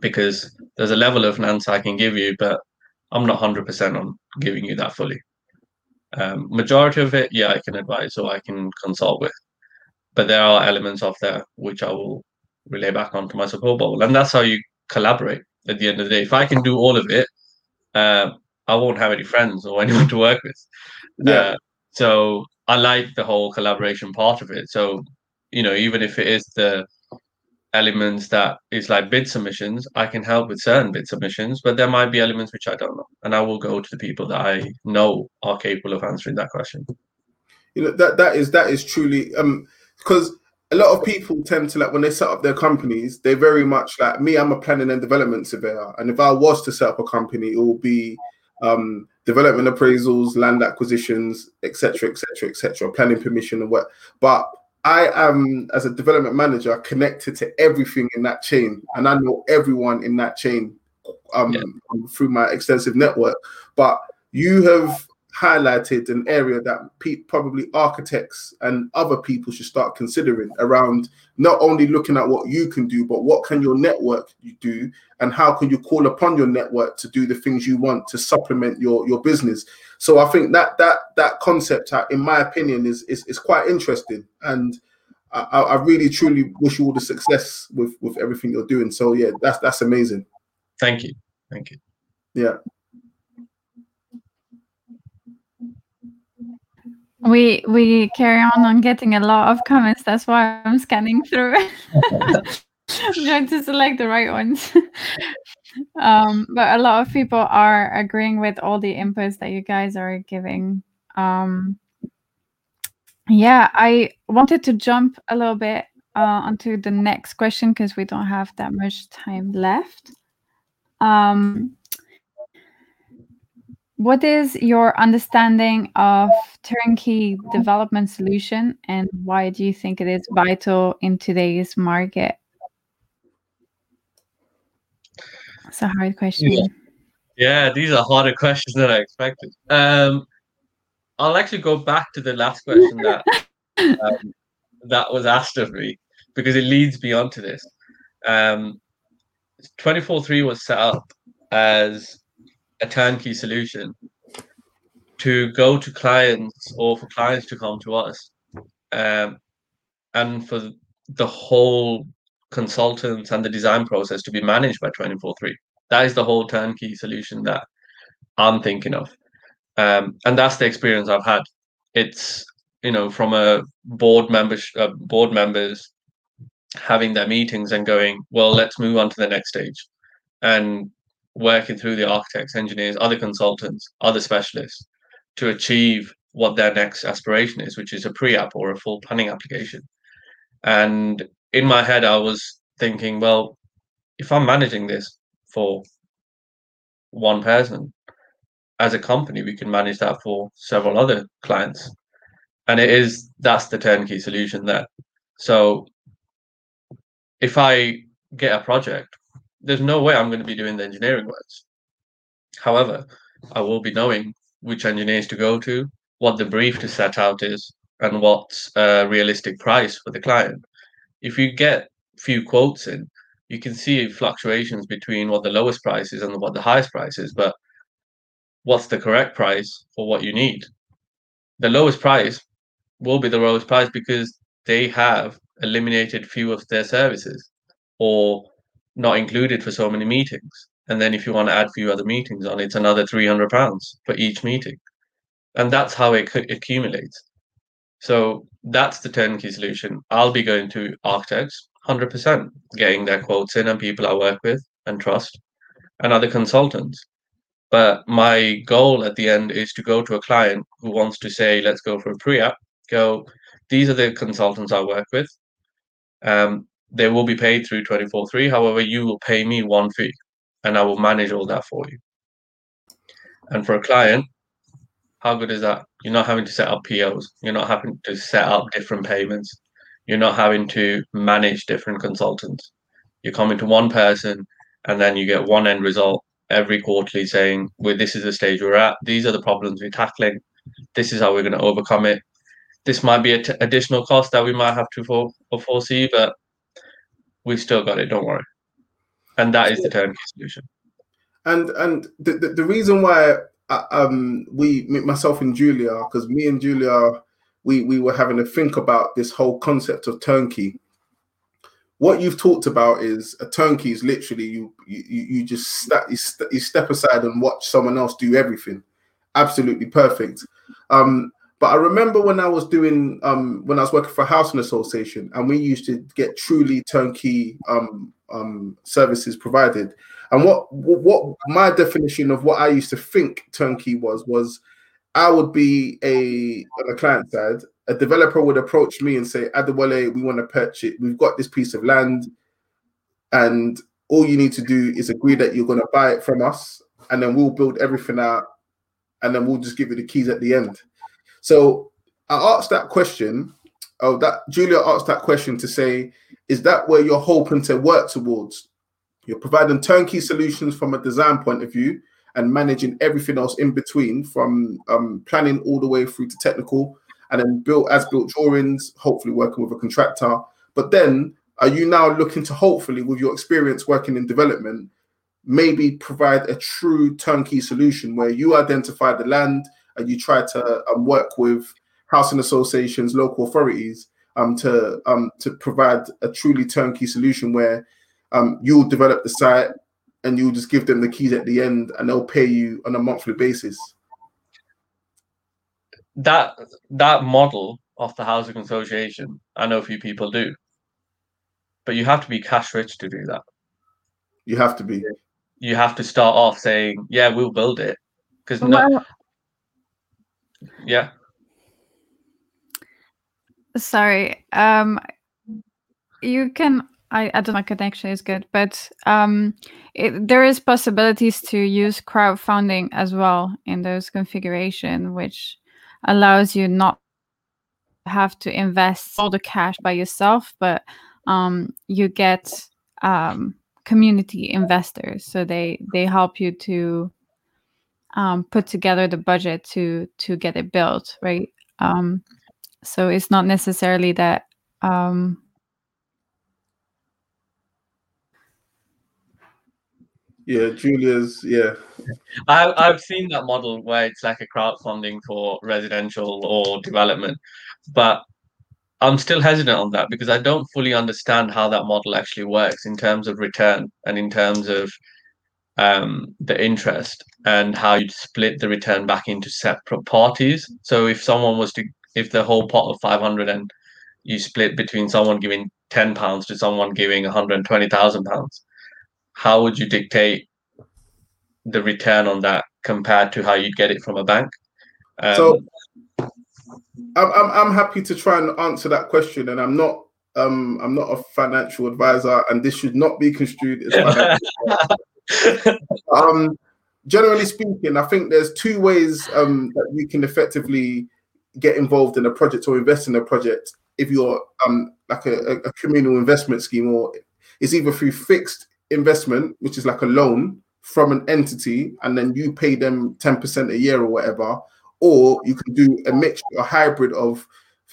Because there's a level of an answer I can give you, but I'm not hundred percent on giving you that fully. Um, majority of it, yeah, I can advise or I can consult with, but there are elements of there which I will relay back onto my support bubble, and that's how you collaborate. At the end of the day, if I can do all of it, uh, I won't have any friends or anyone to work with. Yeah. Uh, so I like the whole collaboration part of it. So, you know, even if it is the elements that is like bid submissions. I can help with certain bid submissions, but there might be elements which I don't know, and I will go to the people that I know are capable of answering that question. You know that that is that is truly um because a lot of people tend to like when they set up their companies, they very much like me. I'm a planning and development surveyor, and if I was to set up a company, it will be um, development appraisals, land acquisitions, etc., etc., etc., planning permission and what. But I am, as a development manager, connected to everything in that chain, and I know everyone in that chain um, yeah. through my extensive network. But you have highlighted an area that pe- probably architects and other people should start considering around not only looking at what you can do but what can your network do and how can you call upon your network to do the things you want to supplement your your business. So i think that that that concept uh, in my opinion is is, is quite interesting. And I, I really truly wish you all the success with with everything you're doing. So yeah that's that's amazing. Thank you. Thank you. Yeah We we carry on on getting a lot of comments. That's why I'm scanning through, I'm trying to select the right ones. um, but a lot of people are agreeing with all the inputs that you guys are giving. Um, yeah, I wanted to jump a little bit uh, onto the next question because we don't have that much time left. Um, what is your understanding of turnkey development solution and why do you think it is vital in today's market? It's a hard question. Yeah, yeah these are harder questions than I expected. Um, I'll actually go back to the last question that um, that was asked of me because it leads me on to this. Um, 24-3 was set up as a turnkey solution to go to clients or for clients to come to us um, and for the whole consultants and the design process to be managed by 24-3 that is the whole turnkey solution that i'm thinking of. Um, and that's the experience i've had. It's you know from a board members uh, board members having their meetings and going well let's move on to the next stage. And working through the architects, engineers, other consultants, other specialists to achieve what their next aspiration is, which is a pre-app or a full planning application. And in my head, I was thinking, well, if I'm managing this for one person, as a company, we can manage that for several other clients. And it is that's the turnkey solution there. So if I get a project there's no way I'm going to be doing the engineering works. However, I will be knowing which engineers to go to, what the brief to set out is, and what's a realistic price for the client. If you get few quotes in, you can see fluctuations between what the lowest price is and what the highest price is, but what's the correct price for what you need? The lowest price will be the lowest price because they have eliminated few of their services or not included for so many meetings. And then if you want to add a few other meetings on, it's another three hundred pounds for each meeting, and that's how it accumulates. So that's the turnkey solution. I'll be going to architects, hundred percent, getting their quotes in, and people I work with and trust, and other consultants. But my goal at the end is to go to a client who wants to say, let's go for a pre-app. Go, these are the consultants I work with. Um, they will be paid through 24-3. However, you will pay me one fee and I will manage all that for you. And for a client, how good is that? You're not having to set up POs. You're not having to set up different payments. You're not having to manage different consultants. You're coming to one person and then you get one end result every quarterly saying, well, this is the stage we're at. These are the problems we're tackling. This is how we're going to overcome it. This might be an t- additional cost that we might have to for- foresee, but we've still got it. Don't worry. And that is the turnkey solution. And and the, the, the reason why uh, um we myself and Giulia because me and Giulia we we were having to think about this whole concept of turnkey. What you've talked about is a turnkey is literally you you, you just step, you, st- you step aside and watch someone else do everything. Absolutely perfect. Um, But I remember when I was doing um, when I was working for a housing association, and we used to get truly turnkey um, um, services provided. And what what my definition of what I used to think turnkey was was I would be a on the client side, a developer would approach me and say, Adewale, we want to purchase, we've got this piece of land, and all you need to do is agree that you're going to buy it from us, and then we'll build everything out, and then we'll just give you the keys at the end. So I asked that question. Oh, that Giulia asked that question to say, is that where you're hoping to work towards? You're providing turnkey solutions from a design point of view and managing everything else in between, from um, planning all the way through to technical, and then built as built drawings, hopefully working with a contractor. But then, are you now looking to hopefully, with your experience working in development, maybe provide a true turnkey solution where you identify the land and you try to um, work with housing associations, local authorities, um, to um, to provide a truly turnkey solution where um, you'll develop the site and you'll just give them the keys at the end and they'll pay you on a monthly basis. That that model of the housing association, I know a few people do, but you have to be cash rich to do that. You have to be. You have to start off saying, "Yeah, we'll build it," because no, yeah. Sorry. Um, you can. I, I don't know. Connection is good, but um, it, there is possibilities to use crowdfunding as well in those configuration, which allows you not have to invest all the cash by yourself, but um, you get um, community investors, so they they help you to um, put together the budget to to get it built, right? Um, so it's not necessarily that. Um, yeah, Giulia's. Yeah, I, I've seen that model where it's like a crowdfunding for residential or development, but I'm still hesitant on that because I don't fully understand how that model actually works in terms of return and in terms of um, the interest and how you'd split the return back into separate parties. So if someone was to, if the whole pot of 500 and you split between someone giving 10 pounds to someone giving 120,000 pounds, how would you dictate the return on that compared to how you'd get it from a bank? Um, so I'm, I'm, I'm happy to try and answer that question. And I'm not um I'm not a financial advisor, and this should not be construed as um, generally speaking, I think there's two ways um, that you can effectively get involved in a project or invest in a project. If you're um, like a, a communal investment scheme, or it's either through fixed investment, which is like a loan from an entity, and then you pay them 10% a year or whatever, or you can do a mixture, a hybrid of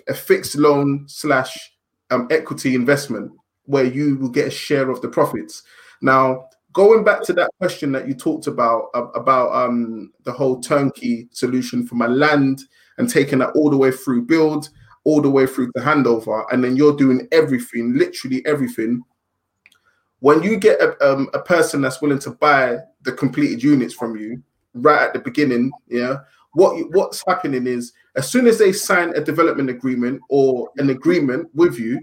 a fixed loan slash um, equity investment where you will get a share of the profits. Now, going back to that question that you talked about about um, the whole turnkey solution for my land and taking that all the way through build all the way through the handover and then you're doing everything literally everything. When you get a, um, a person that's willing to buy the completed units from you right at the beginning yeah what what's happening is as soon as they sign a development agreement or an agreement with you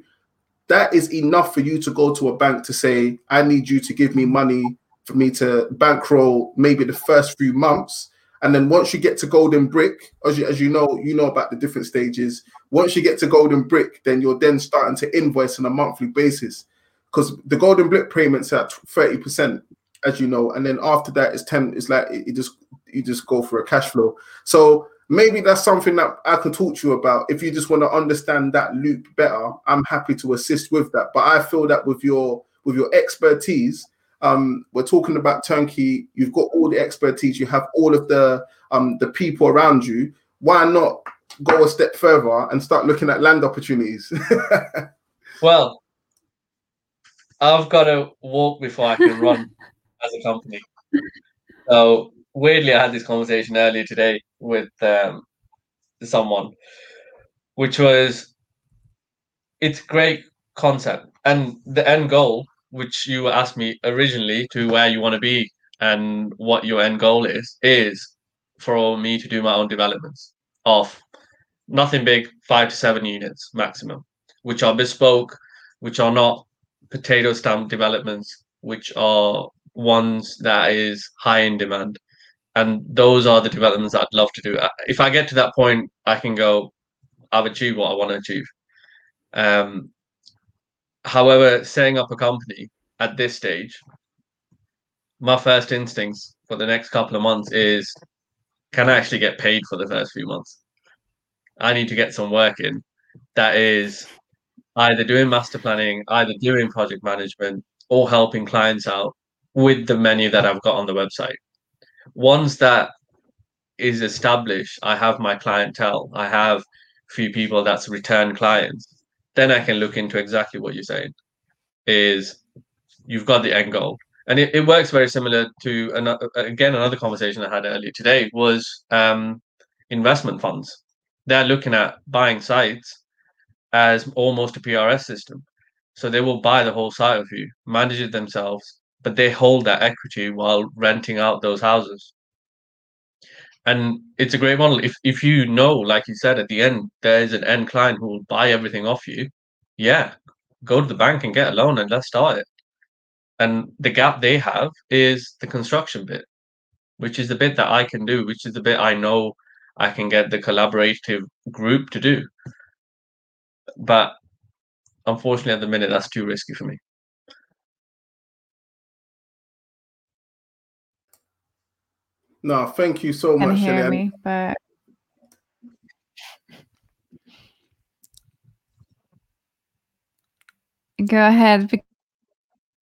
that is enough for you to go to a bank to say, I need you to give me money for me to bankroll maybe the first few months. And then once you get to Golden Brick, as you, as you know, you know about the different stages. Once you get to Golden Brick, then you're then starting to invoice on a monthly basis because the Golden Brick payments at 30%, as you know. And then after that, it's 10, it's like it, just, you just go for a cash flow. So maybe that's something that I can talk to you about. If you just want to understand that loop better, I'm happy to assist with that. But I feel that with your with your expertise, um, we're talking about turnkey. You've got all the expertise. You have all of the um, the people around you. Why not go a step further and start looking at land opportunities? well, I've got to walk before I can run as a company. So weirdly, I had this conversation earlier today with um, someone, which was it's great concept and the end goal, which you asked me originally to where you want to be and what your end goal is, is for me to do my own developments of nothing big, five to seven units maximum, which are bespoke, which are not potato stamp developments, which are ones that is high in demand. And those are the developments I'd love to do. Uh, if I get to that point, I can go, I've achieved what I want to achieve. Um, however, setting up a company at this stage, my first instincts for the next couple of months is can I actually get paid for the first few months? I need to get some work in that is either doing master planning, either doing project management, or helping clients out with the menu that I've got on the website. Once that is established, I have my clientele, I have a few people that's return clients, then I can look into exactly what you're saying. Is you've got the end goal. And it, it works very similar to another, again another conversation I had earlier today was um, investment funds. They're looking at buying sites as almost a PRS system. So they will buy the whole site of you, manage it themselves, but they hold that equity while renting out those houses. And it's a great model. If if you know, like you said at the end, there is an end client who will buy everything off you, yeah, go to the bank and get a loan and let's start it. And the gap they have is the construction bit, which is the bit that I can do, which is the bit I know I can get the collaborative group to do. But unfortunately, at the minute, that's too risky for me. No, thank you so much. hear me, but go ahead because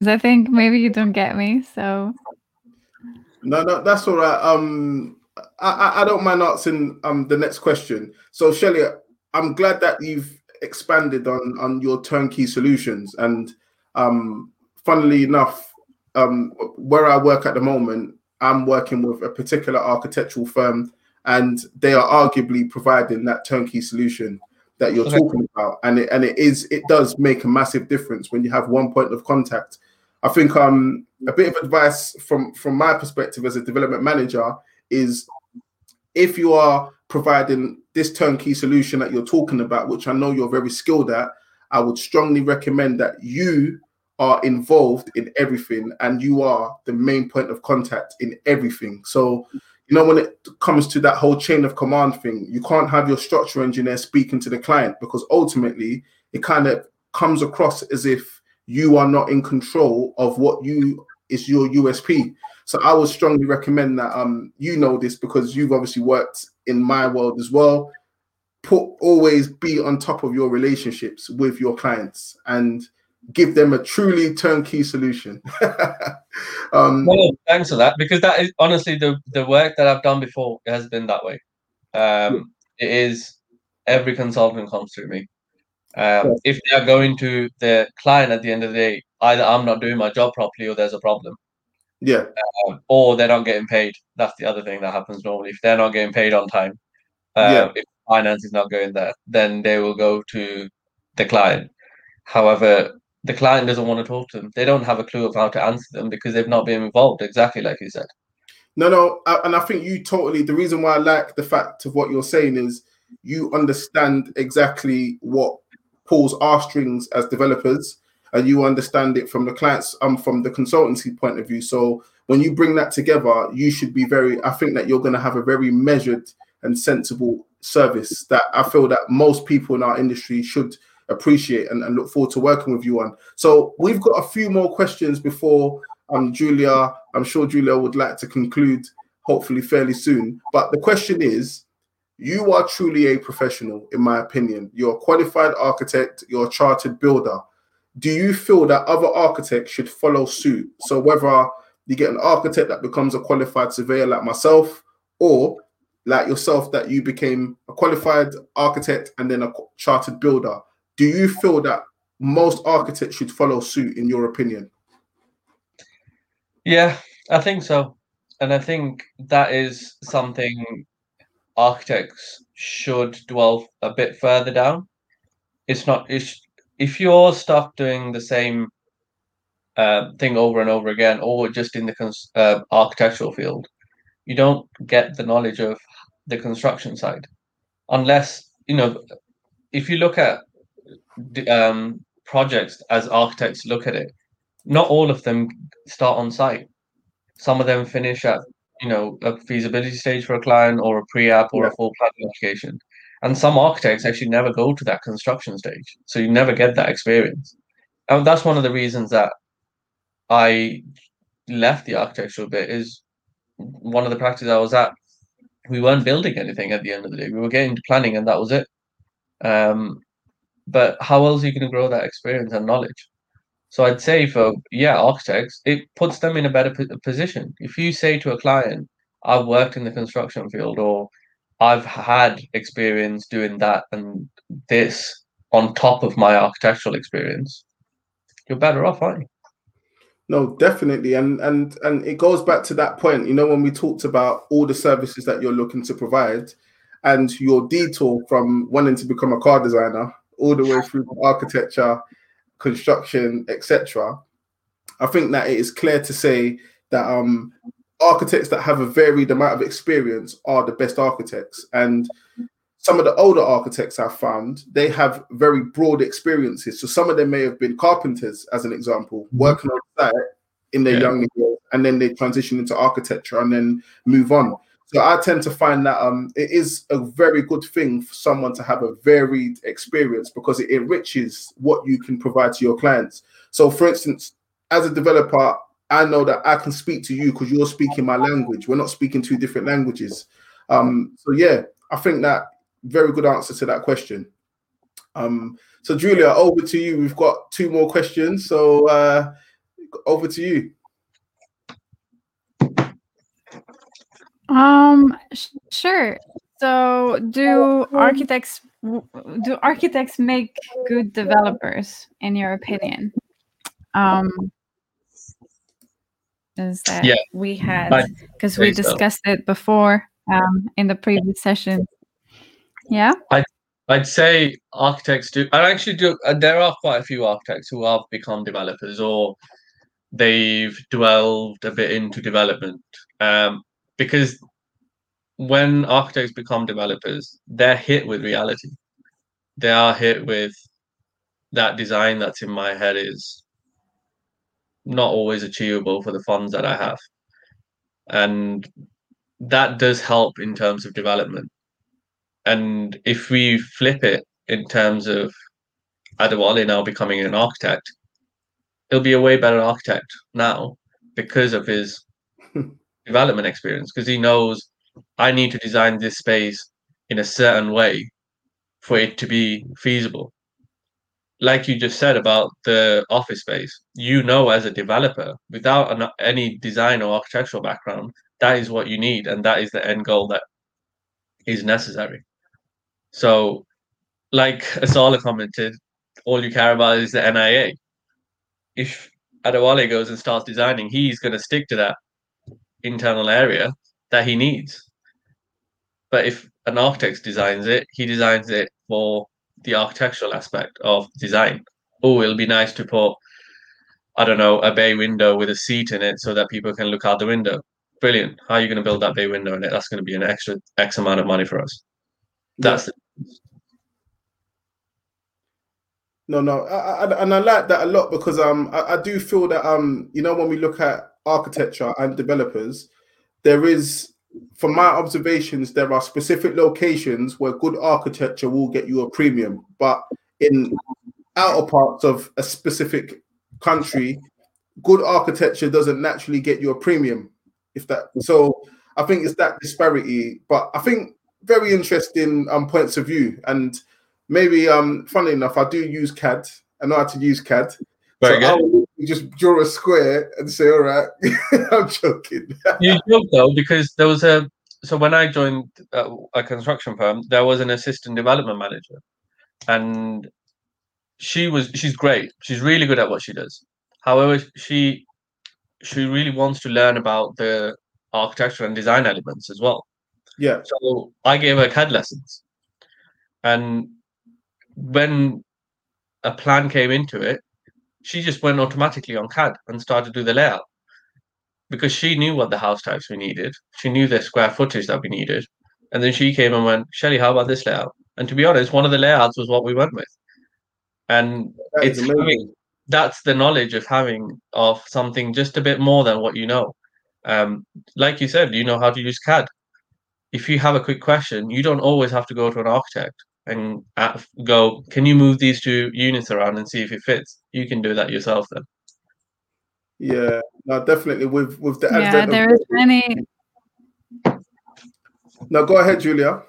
I think maybe you don't get me. So No, no, that's all right. Um, I, I, I don't mind asking um the next question. So, Shelly, I'm glad that you've expanded on on your turnkey solutions, and um, funnily enough, um, where I work at the moment, I'm working with a particular architectural firm, and they are arguably providing that turnkey solution that you're Okay. talking about, and it and it is it does make a massive difference when you have one point of contact. I think um a bit of advice from from my perspective as a development manager is if you are providing this turnkey solution that you're talking about, which I know you're very skilled at, I would strongly recommend that you are involved in everything and you are the main point of contact in everything. So, you know, when it comes to that whole chain of command thing, you can't have your structure engineer speaking to the client because ultimately it kind of comes across as if you are not in control of what you is your USP. So I would strongly recommend that um you know this because you've obviously worked in my world as well. Put always be on top of your relationships with your clients and give them a truly turnkey solution. um Well, thanks for that because that is honestly the the work that I've done before it has been that way. Um, it is every consultant comes through me. Um, if they are going to the client at the end of the day, either I'm not doing my job properly or there's a problem, yeah, um, or they're not getting paid. That's the other thing that happens normally. If they're not getting paid on time, uh, Yeah. if finance is not going there, then they will go to the client. However, the client doesn't want to talk to them. They don't have a clue of how to answer them because they've not been involved. Exactly like you said. No, no, and I think you totally. The reason why I like the fact of what you're saying is you understand exactly what pulls our strings as developers, and you understand it from the clients, um, from the consultancy point of view. So when you bring that together, you should be very. I think that you're going to have a very measured and sensible service that I feel that most people in our industry should appreciate and, and look forward to working with you on. So we've got a few more questions before um, Giulia, I'm sure Giulia would like to conclude hopefully fairly soon. But the question is you are truly a professional, in my opinion. You're a qualified architect, you're a chartered builder. Do you feel that other architects should follow suit? So, whether you get an architect that becomes a qualified surveyor like myself, or like yourself, that you became a qualified architect and then a chartered builder, do you feel that most architects should follow suit, in your opinion? Yeah, I think so. And I think that is something architects should dwell a bit further down. It's not it's, if you're stuck doing the same uh, thing over and over again, or just in the cons- uh, architectural field, you don't get the knowledge of the construction side, unless you know, if you look at um, projects as architects look at it, not all of them start on site. Some of them finish at you know a feasibility stage for a client or a pre-app or Yeah. a full planning application. And some architects actually never go to that construction stage, so you never get that experience. And that's one of the reasons that I left the architectural bit. Is one of the practices I was at, we weren't building anything at the end of the day. We were getting to planning, and that was it. Um, but how else are you going to grow that experience and knowledge? So I'd say for yeah, architects, it puts them in a better p- position. If you say to a client, "I've worked in the construction field," or "I've had experience doing that and this on top of my architectural experience," you're better off, aren't you? No, definitely, and and and it goes back to that point. You know, when we talked about all the services that you're looking to provide, and your detour from wanting to become a car designer all the way through architecture, construction, etc. I think that it is clear to say that um, architects that have a varied amount of experience are the best architects, and some of the older architects I've found they have very broad experiences. So some of them may have been carpenters, as an example, working on site in their Yeah. younger years, and then they transition into architecture and then move on. So I tend to find that um, it is a very good thing for someone to have a varied experience because it enriches what you can provide to your clients. So, for instance, as a developer, I know that I can speak to you because you're speaking my language. We're not speaking two different languages. Um, so yeah, I think that very good answer to that question. Um, so Giulia, over to you. We've got two more questions. So uh, over to you. Um, sh- sure. So, do architects do architects make good developers, in your opinion? Um, is that Yeah. we had because we say so. discussed it before um, in the previous session. Yeah. I'd say architects do. I actually do. uh, There are quite a few architects who have become developers or they've delved a bit into development. Um, because when architects become developers, they're hit with reality. They are hit with that design that's in my head is not always achievable for the funds that I have. And that does help in terms of development. And if we flip it in terms of Adewale now becoming an architect, he'll be a way better architect now because of his development experience, because he knows I need to design this space in a certain way for it to be feasible. Like you just said about the office space, you know, as a developer, without an, any design or architectural background, that is what you need, and that is the end goal that is necessary. So, like Asala commented, all you care about is the NIA. If Adewale goes and starts designing, he's going to stick to that internal area that he needs. But if an architect designs it, he designs it for the architectural aspect of design. Oh, it'll be nice to put, I don't know, a bay window with a seat in it so that people can look out the window. Brilliant. How are you going to build that bay window in it? That's going to be an extra X amount of money for us. That's No, no, I, I, and I like that a lot because um, I, I do feel that um, you know, when we look at architecture and developers, there is, from my observations, there are specific locations where good architecture will get you a premium, but in outer parts of a specific country, good architecture doesn't naturally get you a premium. If that, so I think it's that disparity. But I think very interesting um points of view and maybe um funny enough i do use cad i know how to use cad very so good. I'll just draw a square and say all right i'm joking you joke though because there was a so when I joined uh, a construction firm, there was an assistant development manager, and she was she's great. She's really good at what she does. However, she she really wants to learn about the architecture and design elements as well. yeah So I gave her CAD lessons, and when a plan came into it, she just went automatically on CAD and started to do the layout because she knew what the house types we needed. She knew the square footage that we needed. And then she came and went, Shelly, how about this layout? And to be honest, one of the layouts was what we went with. And That it's having, that's the knowledge of having of something just a bit more than what you know. Um, like you said, you know how to use CAD. If you have a quick question, you don't always have to go to an architect and go, "Can you move these two units around and see if it fits?" You can do that yourself then. Yeah, no, definitely with with the Yeah, advent there of is many no, go ahead, Giulia.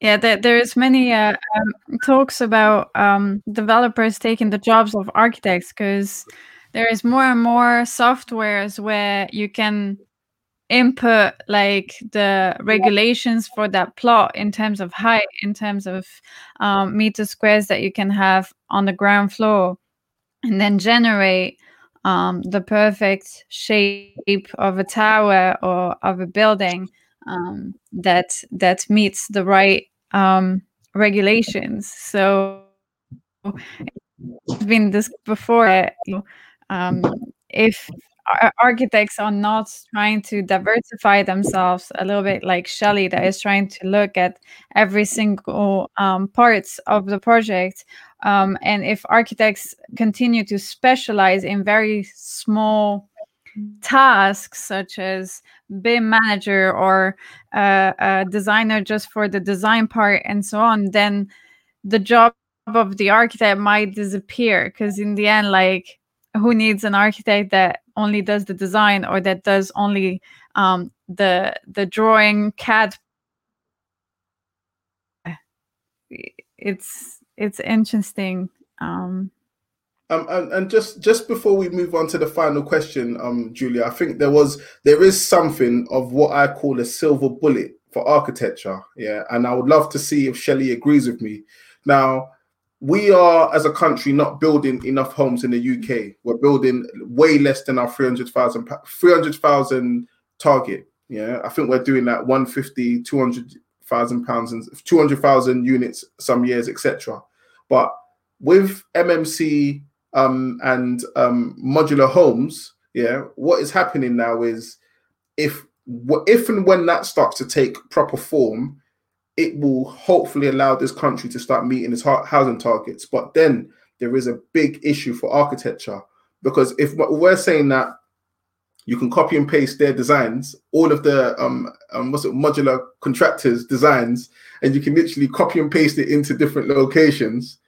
Yeah, there, there is many uh, um, talks about um, developers taking the jobs of architects because there is more and more softwares where you can input like the regulations for that plot in terms of height, in terms of um, meter squares that you can have on the ground floor, and then generate um, the perfect shape of a tower or of a building um, that that meets the right um, regulations. So it's been this before. Um, if architects are not trying to diversify themselves a little bit like Shelley, that is trying to look at every single um, parts of the project, um, and if architects continue to specialize in very small tasks such as BIM manager or uh, a designer just for the design part and so on, then the job of the architect might disappear because in the end, like who needs an architect that only does the design or that does only um, the the drawing CAD? It's it's interesting. Um, Um, and, and just just before we move on to the final question, um, Giulia, I think there was there is something of what I call a silver bullet for architecture, yeah, and I would love to see if Shelley agrees with me. Now, we are as a country not building enough homes in the UK. We're building way less than our 300,000 300,000 target. Yeah, I think we're doing that 150, 200,000 pounds and 200,000 units some years, etc. But with MMC um, and um, modular homes, yeah, what is happening now is if if and when that starts to take proper form, it will hopefully allow this country to start meeting its housing targets. But then there is a big issue for architecture because if we're saying that you can copy and paste their designs, all of the um, um what's it modular contractors designs, and you can literally copy and paste it into different locations,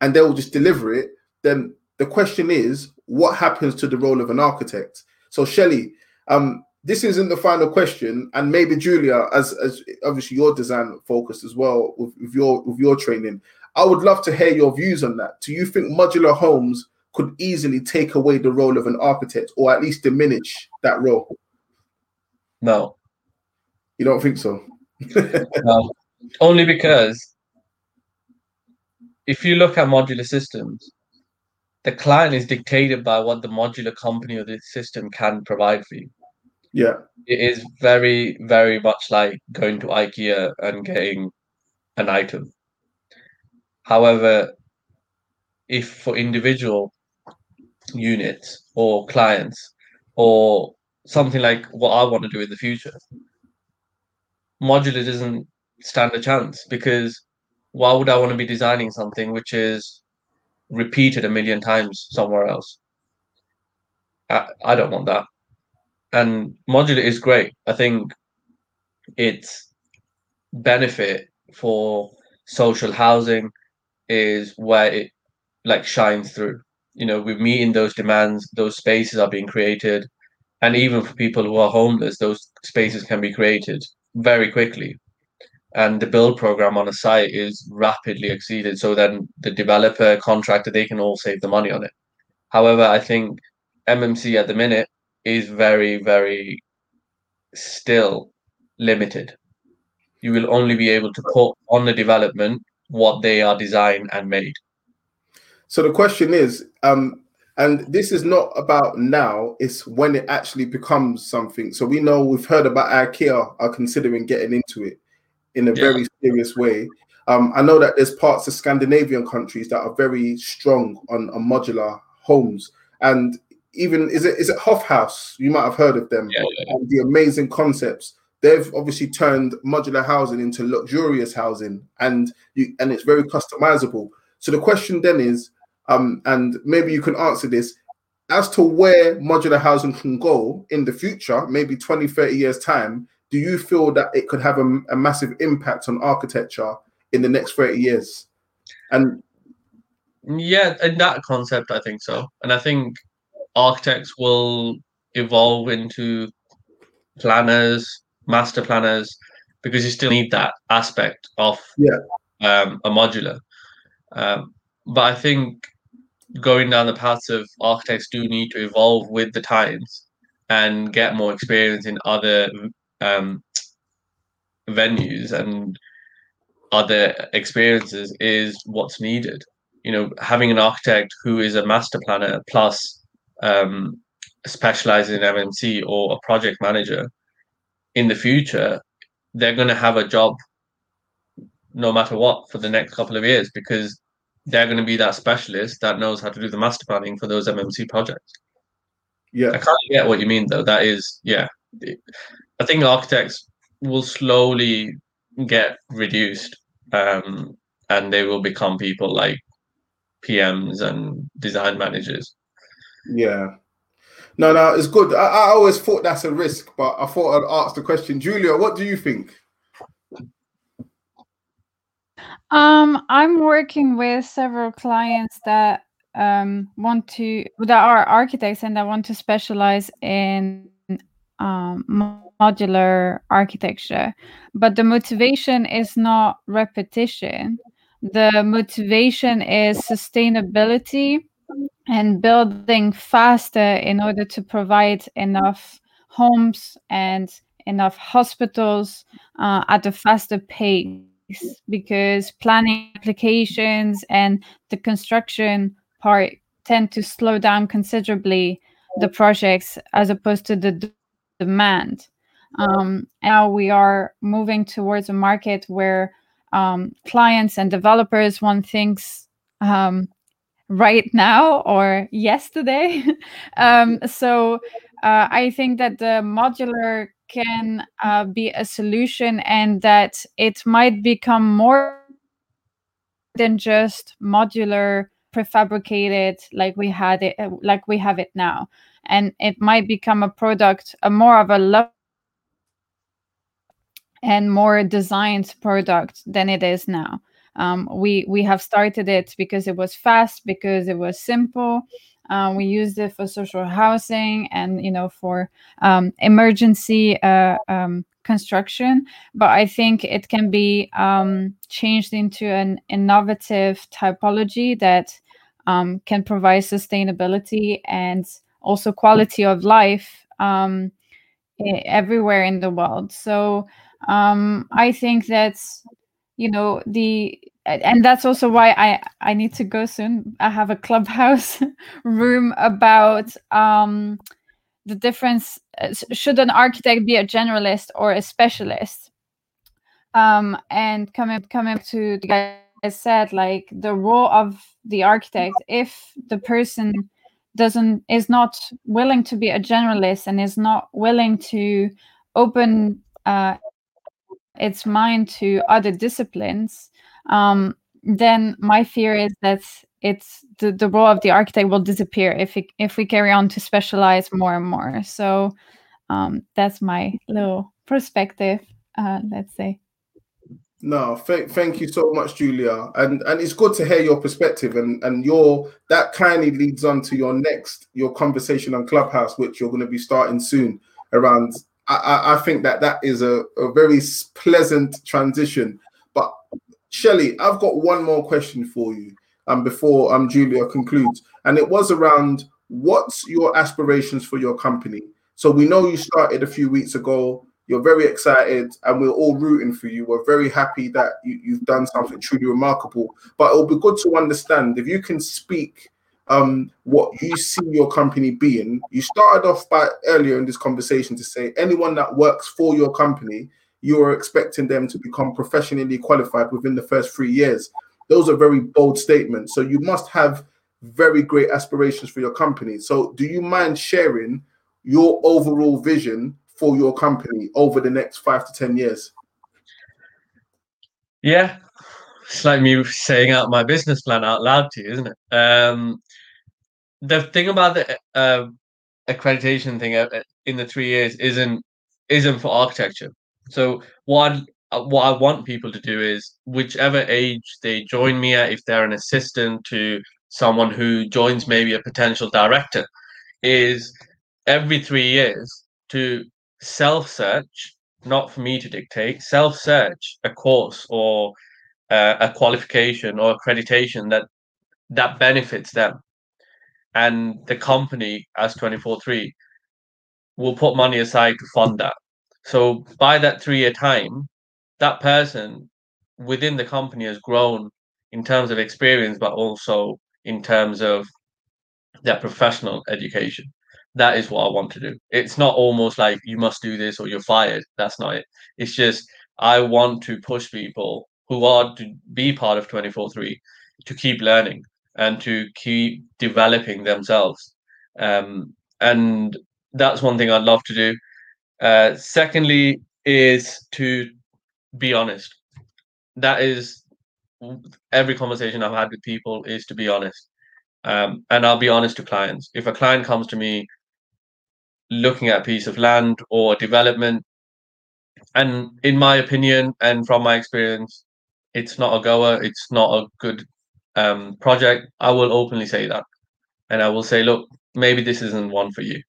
and they will just deliver it. Then the question is, what happens to the role of an architect? So Shelley, um, this isn't the final question, and maybe Giulia, as as obviously your design focused as well with, with your with your training, I would love to hear your views on that. Do you think modular homes could easily take away the role of an architect, or at least diminish that role? No, You don't think so? no, only because if you look at modular systems, the client is dictated by what the modular company or the system can provide for you. Yeah, It is very, very much like going to IKEA and getting an item. However, if for individual units or clients or something like what I want to do in the future, modular doesn't stand a chance because why would I want to be designing something which is repeated a million times somewhere else? I, I don't want that. And modular is great. I think its benefit for social housing is where it like shines through. You know, we're meeting those demands, those spaces are being created. And even for people who are homeless, those spaces can be created very quickly. And the build program on a site is rapidly exceeded. So then the developer, contractor, they can all save the money on it. However, I think MMC at the minute is very, very still limited. You will only be able to put on the development what they are designed and made. So the question is, um, and this is not about now, it's when it actually becomes something. So we know we've heard about IKEA are considering getting into it in a Yeah. very serious way. Um, I know that there's parts of Scandinavian countries that are very strong on, on modular homes. And even is it is it Huf Haus? You might have heard of them Yeah, yeah, and the amazing concepts. they've obviously turned modular housing into luxurious housing, and you and it's very customizable. So the question then is, um, and maybe you can answer this as to where modular housing can go in the future, maybe 20, 30 years time. Do you feel that it could have a, a massive impact on architecture in the next 30 years? And yeah, in that concept, I think so. And I think architects will evolve into planners, master planners, because you still need that aspect of yeah. um, a modular. Um, but I think going down the paths of architects do need to evolve with the times and get more experience in other um, venues and other experiences is what's needed. You know, having an architect who is a master planner plus um, specializes in MMC or a project manager in the future, they're going to have a job no matter what for the next couple of years because they're going to be that specialist that knows how to do the master planning for those MMC projects. Yeah, I can't get what you mean though. That is, yeah, I think architects will slowly get reduced, um, and they will become people like PMs and design managers. Yeah. No, no, it's good. I, I always thought that's a risk, but I thought I'd ask the question. Giulia, what do you think? Um, I'm working with several clients that um, want to that are architects and that want to specialize in um, modular architecture, but the motivation is not repetition. The motivation is sustainability and building faster in order to provide enough homes and enough hospitals uh, at a faster pace because planning applications and the construction part tend to slow down considerably the projects as opposed to the d- demand. Um, now we are moving towards a market where um, clients and developers want things um, right now or yesterday. um, so uh, I think that the modular can uh, be a solution and that it might become more than just modular prefabricated like we had it uh, like we have it now and it might become a product a more of a love and more designed product than it is now um, we we have started it because it was fast because it was simple uh, we used it for social housing and you know for um, emergency uh, um, construction. But I think it can be um, changed into an innovative typology that um, can provide sustainability and also quality of life um, everywhere in the world. So um, I think that's you know the and that's also why I I need to go soon. I have a clubhouse room about um, the difference. Uh, should an architect be a generalist or a specialist? Um, and coming coming up to the guy said, like the role of the architect, if the person doesn't is not willing to be a generalist and is not willing to open uh, its mind to other disciplines um, then my fear is that it's the, the role of the architect will disappear if it, if we carry on to specialize more and more. So um, that's my little perspective, uh, let's say. No, thank, thank you so much, Giulia, and and it's good to hear your perspective, and and your that kindly leads on to your next your conversation on Clubhouse, which you're going to be starting soon. Around, I I think that that is a, a very pleasant transition But Shelley, I've got one more question for you um, before um, Giulia concludes. And it was around what's your aspirations for your company? So we know you started a few weeks ago. You're very excited, and we're all rooting for you. We're very happy that you, have done something truly remarkable. But it'll be good to understand if you can speak um, what you see your company being. You started off by earlier in this conversation to say anyone that works for your company you are expecting them to become professionally qualified within the first three years. Those are very bold statements. So you must have very great aspirations for your company. So do you mind sharing your overall vision for your company over the next five to ten years? Yeah, it's like me saying out my business plan out loud to you, isn't it? Um, the thing about the uh, accreditation thing uh, in the three years isn't isn't for architecture. So what uh, what I want people to do is whichever age they join me at, if they're an assistant to someone who joins maybe a potential director, is every three years to self search, not for me to dictate, self search a course or uh, a qualification or accreditation that that benefits them and the company as 24/Three will put money aside to fund that. So by that three year time that person within the company has grown in terms of experience but also in terms of their professional education. That is what i want to do. It's not almost like you must do this or you're fired. That's not it. It's just i want to push people who are to be part of 24/Three to keep learning and to keep developing themselves. Um, and that's one thing i'd love to do. Uh, secondly is to be honest. That is every conversation i've had with people is to be honest. Um, and i'll be honest to clients. If a client comes to me looking at a piece of land or development and in my opinion and from my experience it's not a goer, it's not a good um, project, I will openly say that. And I will say, look, maybe this isn't one for you,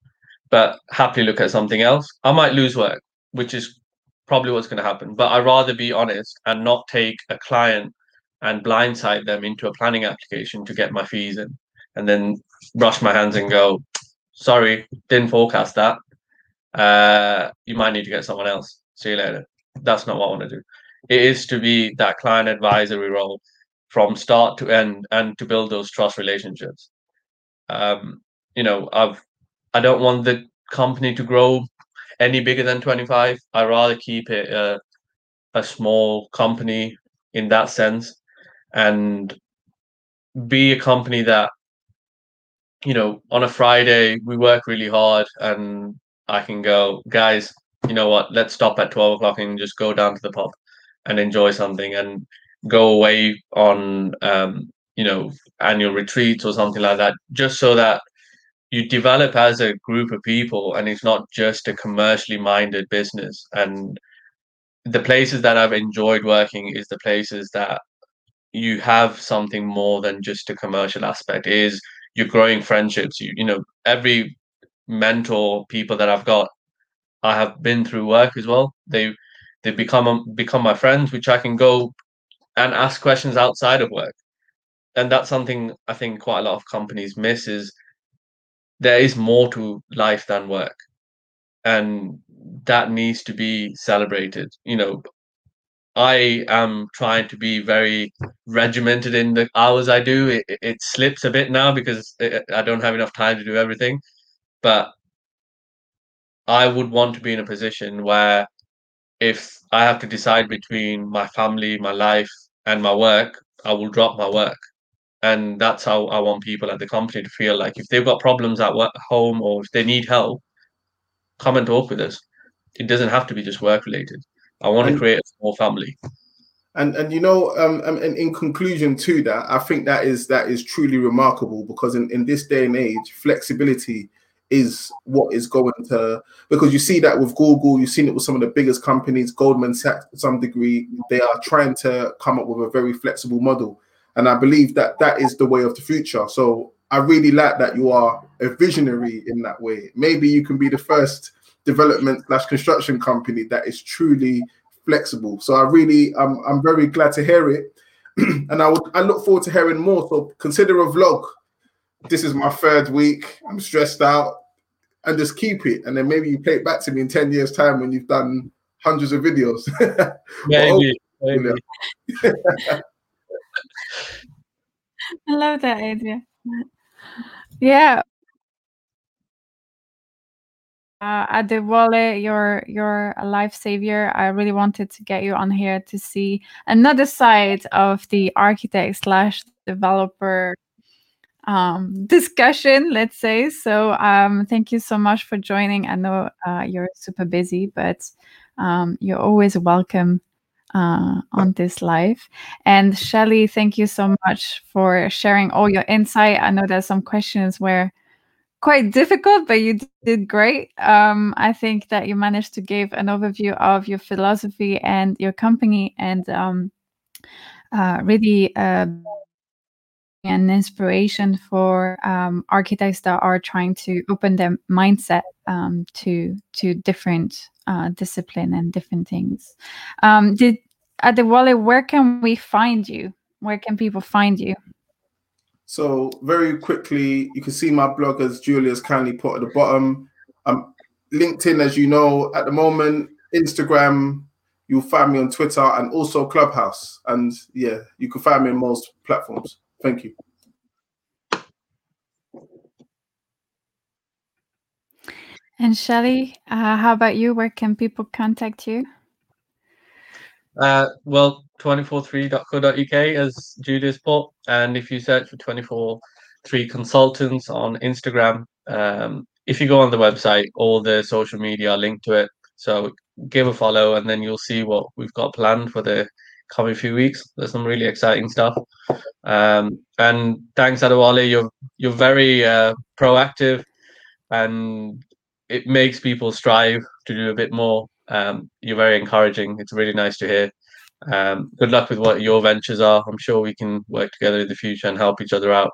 but happily look at something else. I might lose work, which is probably what's going to happen. But I'd rather be honest and not take a client and blindside them into a planning application to get my fees in and then rush my hands and go, sorry, didn't forecast that. Uh, you might need to get someone else. See you later. That's not what I want to do it is to be that client advisory role from start to end and to build those trust relationships. Um, you know i've i don't want the company to grow any bigger than 25 i rather keep it a, a small company in that sense and be a company that you know on a friday we work really hard and i can go guys you know what? Let's stop at 12 o'clock and just go down to the pub and enjoy something. And go away on um, you know annual retreats or something like that just so that you develop as a group of people and it's not just a commercially minded business. And the places that i've enjoyed working is the places that you have something more than just a commercial aspect it is you're growing friendships. You you know every mentor people that i've got i have been through work as well. They they become become my friends, which I can go and ask questions outside of work. And that's something I think quite a lot of companies miss is there is more to life than work. And that needs to be celebrated. You know, I am trying to be very regimented in the hours I do. It, it slips a bit now because I don't have enough time to do everything. But I would want to be in a position where if I have to decide between my family, my life, and my work, I will drop my work. And that's how I want people at the company to feel like if they've got problems at work, home or if they need help, come and talk with us. It doesn't have to be just work related. I want and, to create a small family. And and you know, um, and in conclusion to that, I think that is that is truly remarkable because in, in this day and age, flexibility is what is going to because you see that with Google, you've seen it with some of the biggest companies, Goldman Sachs to some degree, they are trying to come up with a very flexible model. And I believe that that is the way of the future. So I really like that you are a visionary in that way. Maybe you can be the first development slash construction company that is truly flexible. So I really, I'm, I'm very glad to hear it. and I would, I look forward to hearing more. So consider a vlog this is my third week. I'm stressed out and just keep it. And then maybe you play it back to me in 10 years' time when you've done hundreds of videos. maybe. maybe. I love that idea. Yeah. Uh, Adewale, you're you're a life savior. I really wanted to get you on here to see another side of the architect slash developer um, discussion, let's say. So um, thank you so much for joining. I know uh, you're super busy, but um, you're always welcome uh, on this live. And Shelly, thank you so much for sharing all your insight. I know there's some questions where quite difficult, but you did great. Um, I think that you managed to give an overview of your philosophy and your company, and um, uh, really uh, an inspiration for um, architects that are trying to open their mindset um, to to different uh, discipline and different things. Um, did wallet, where can we find you? Where can people find you? So very quickly, you can see my blog as Giulia's kindly put at the bottom. Um, LinkedIn, as you know, at the moment, Instagram, you'll find me on Twitter and also Clubhouse. And yeah, you can find me on most platforms. Thank you. And Shelly, uh, how about you? Where can people contact you? Uh, well, 243.co.uk as Giulia's put. And if you search for 243 consultants on Instagram, um, if you go on the website, all the social media are linked to it. So give a follow and then you'll see what we've got planned for the coming few weeks. There's some really exciting stuff. Um, and thanks, Adewale. You're you're very uh, proactive, and it makes people strive to do a bit more. Um, you're very encouraging. It's really nice to hear. Um, good luck with what your ventures are. I'm sure we can work together in the future and help each other out.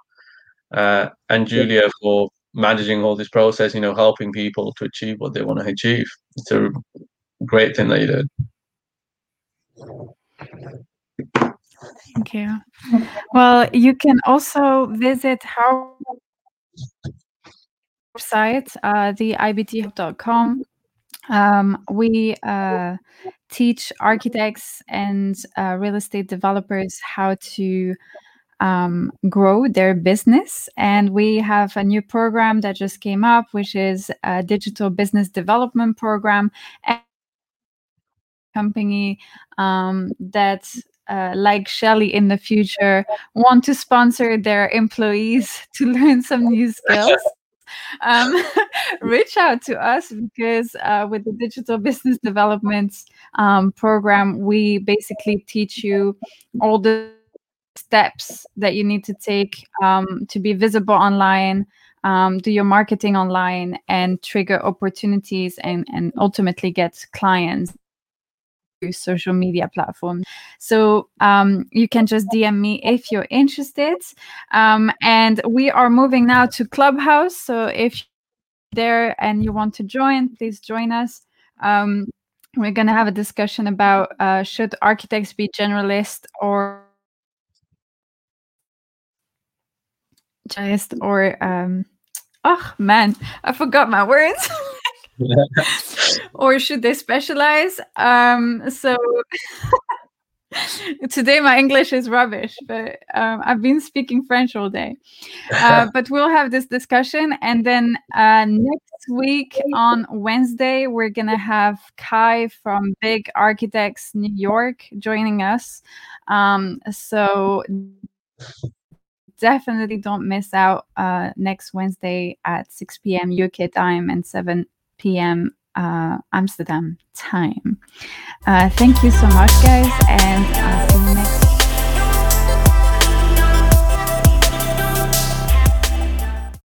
Uh, and Giulia for managing all this process, you know, helping people to achieve what they want to achieve. It's a great thing that you did. Thank you. Well, you can also visit our website, uh, theibdhub.com. Um, we uh, teach architects and uh, real estate developers how to um, grow their business. And we have a new program that just came up, which is a digital business development program. And company um, that uh, like Shelly in the future want to sponsor their employees to learn some new skills. Um, reach out to us because uh, with the digital business development um, program, we basically teach you all the steps that you need to take um, to be visible online, um, do your marketing online, and trigger opportunities and, and ultimately get clients social media platform. So um, you can just DM me if you're interested. Um, and we are moving now to Clubhouse. So if you're there and you want to join, please join us. Um, we're going to have a discussion about uh, should architects be generalist or just or um oh man i forgot my words or should they specialize? Um, so today my English is rubbish, but um, I've been speaking French all day. Uh, but we'll have this discussion, and then uh, next week on Wednesday we're gonna have Kai from Big Architects New York joining us. Um, so definitely don't miss out uh, next Wednesday at 6 p.m. UK time and 7 p.m. Uh, Amsterdam time. Uh, thank you so much, guys, and I'll see you next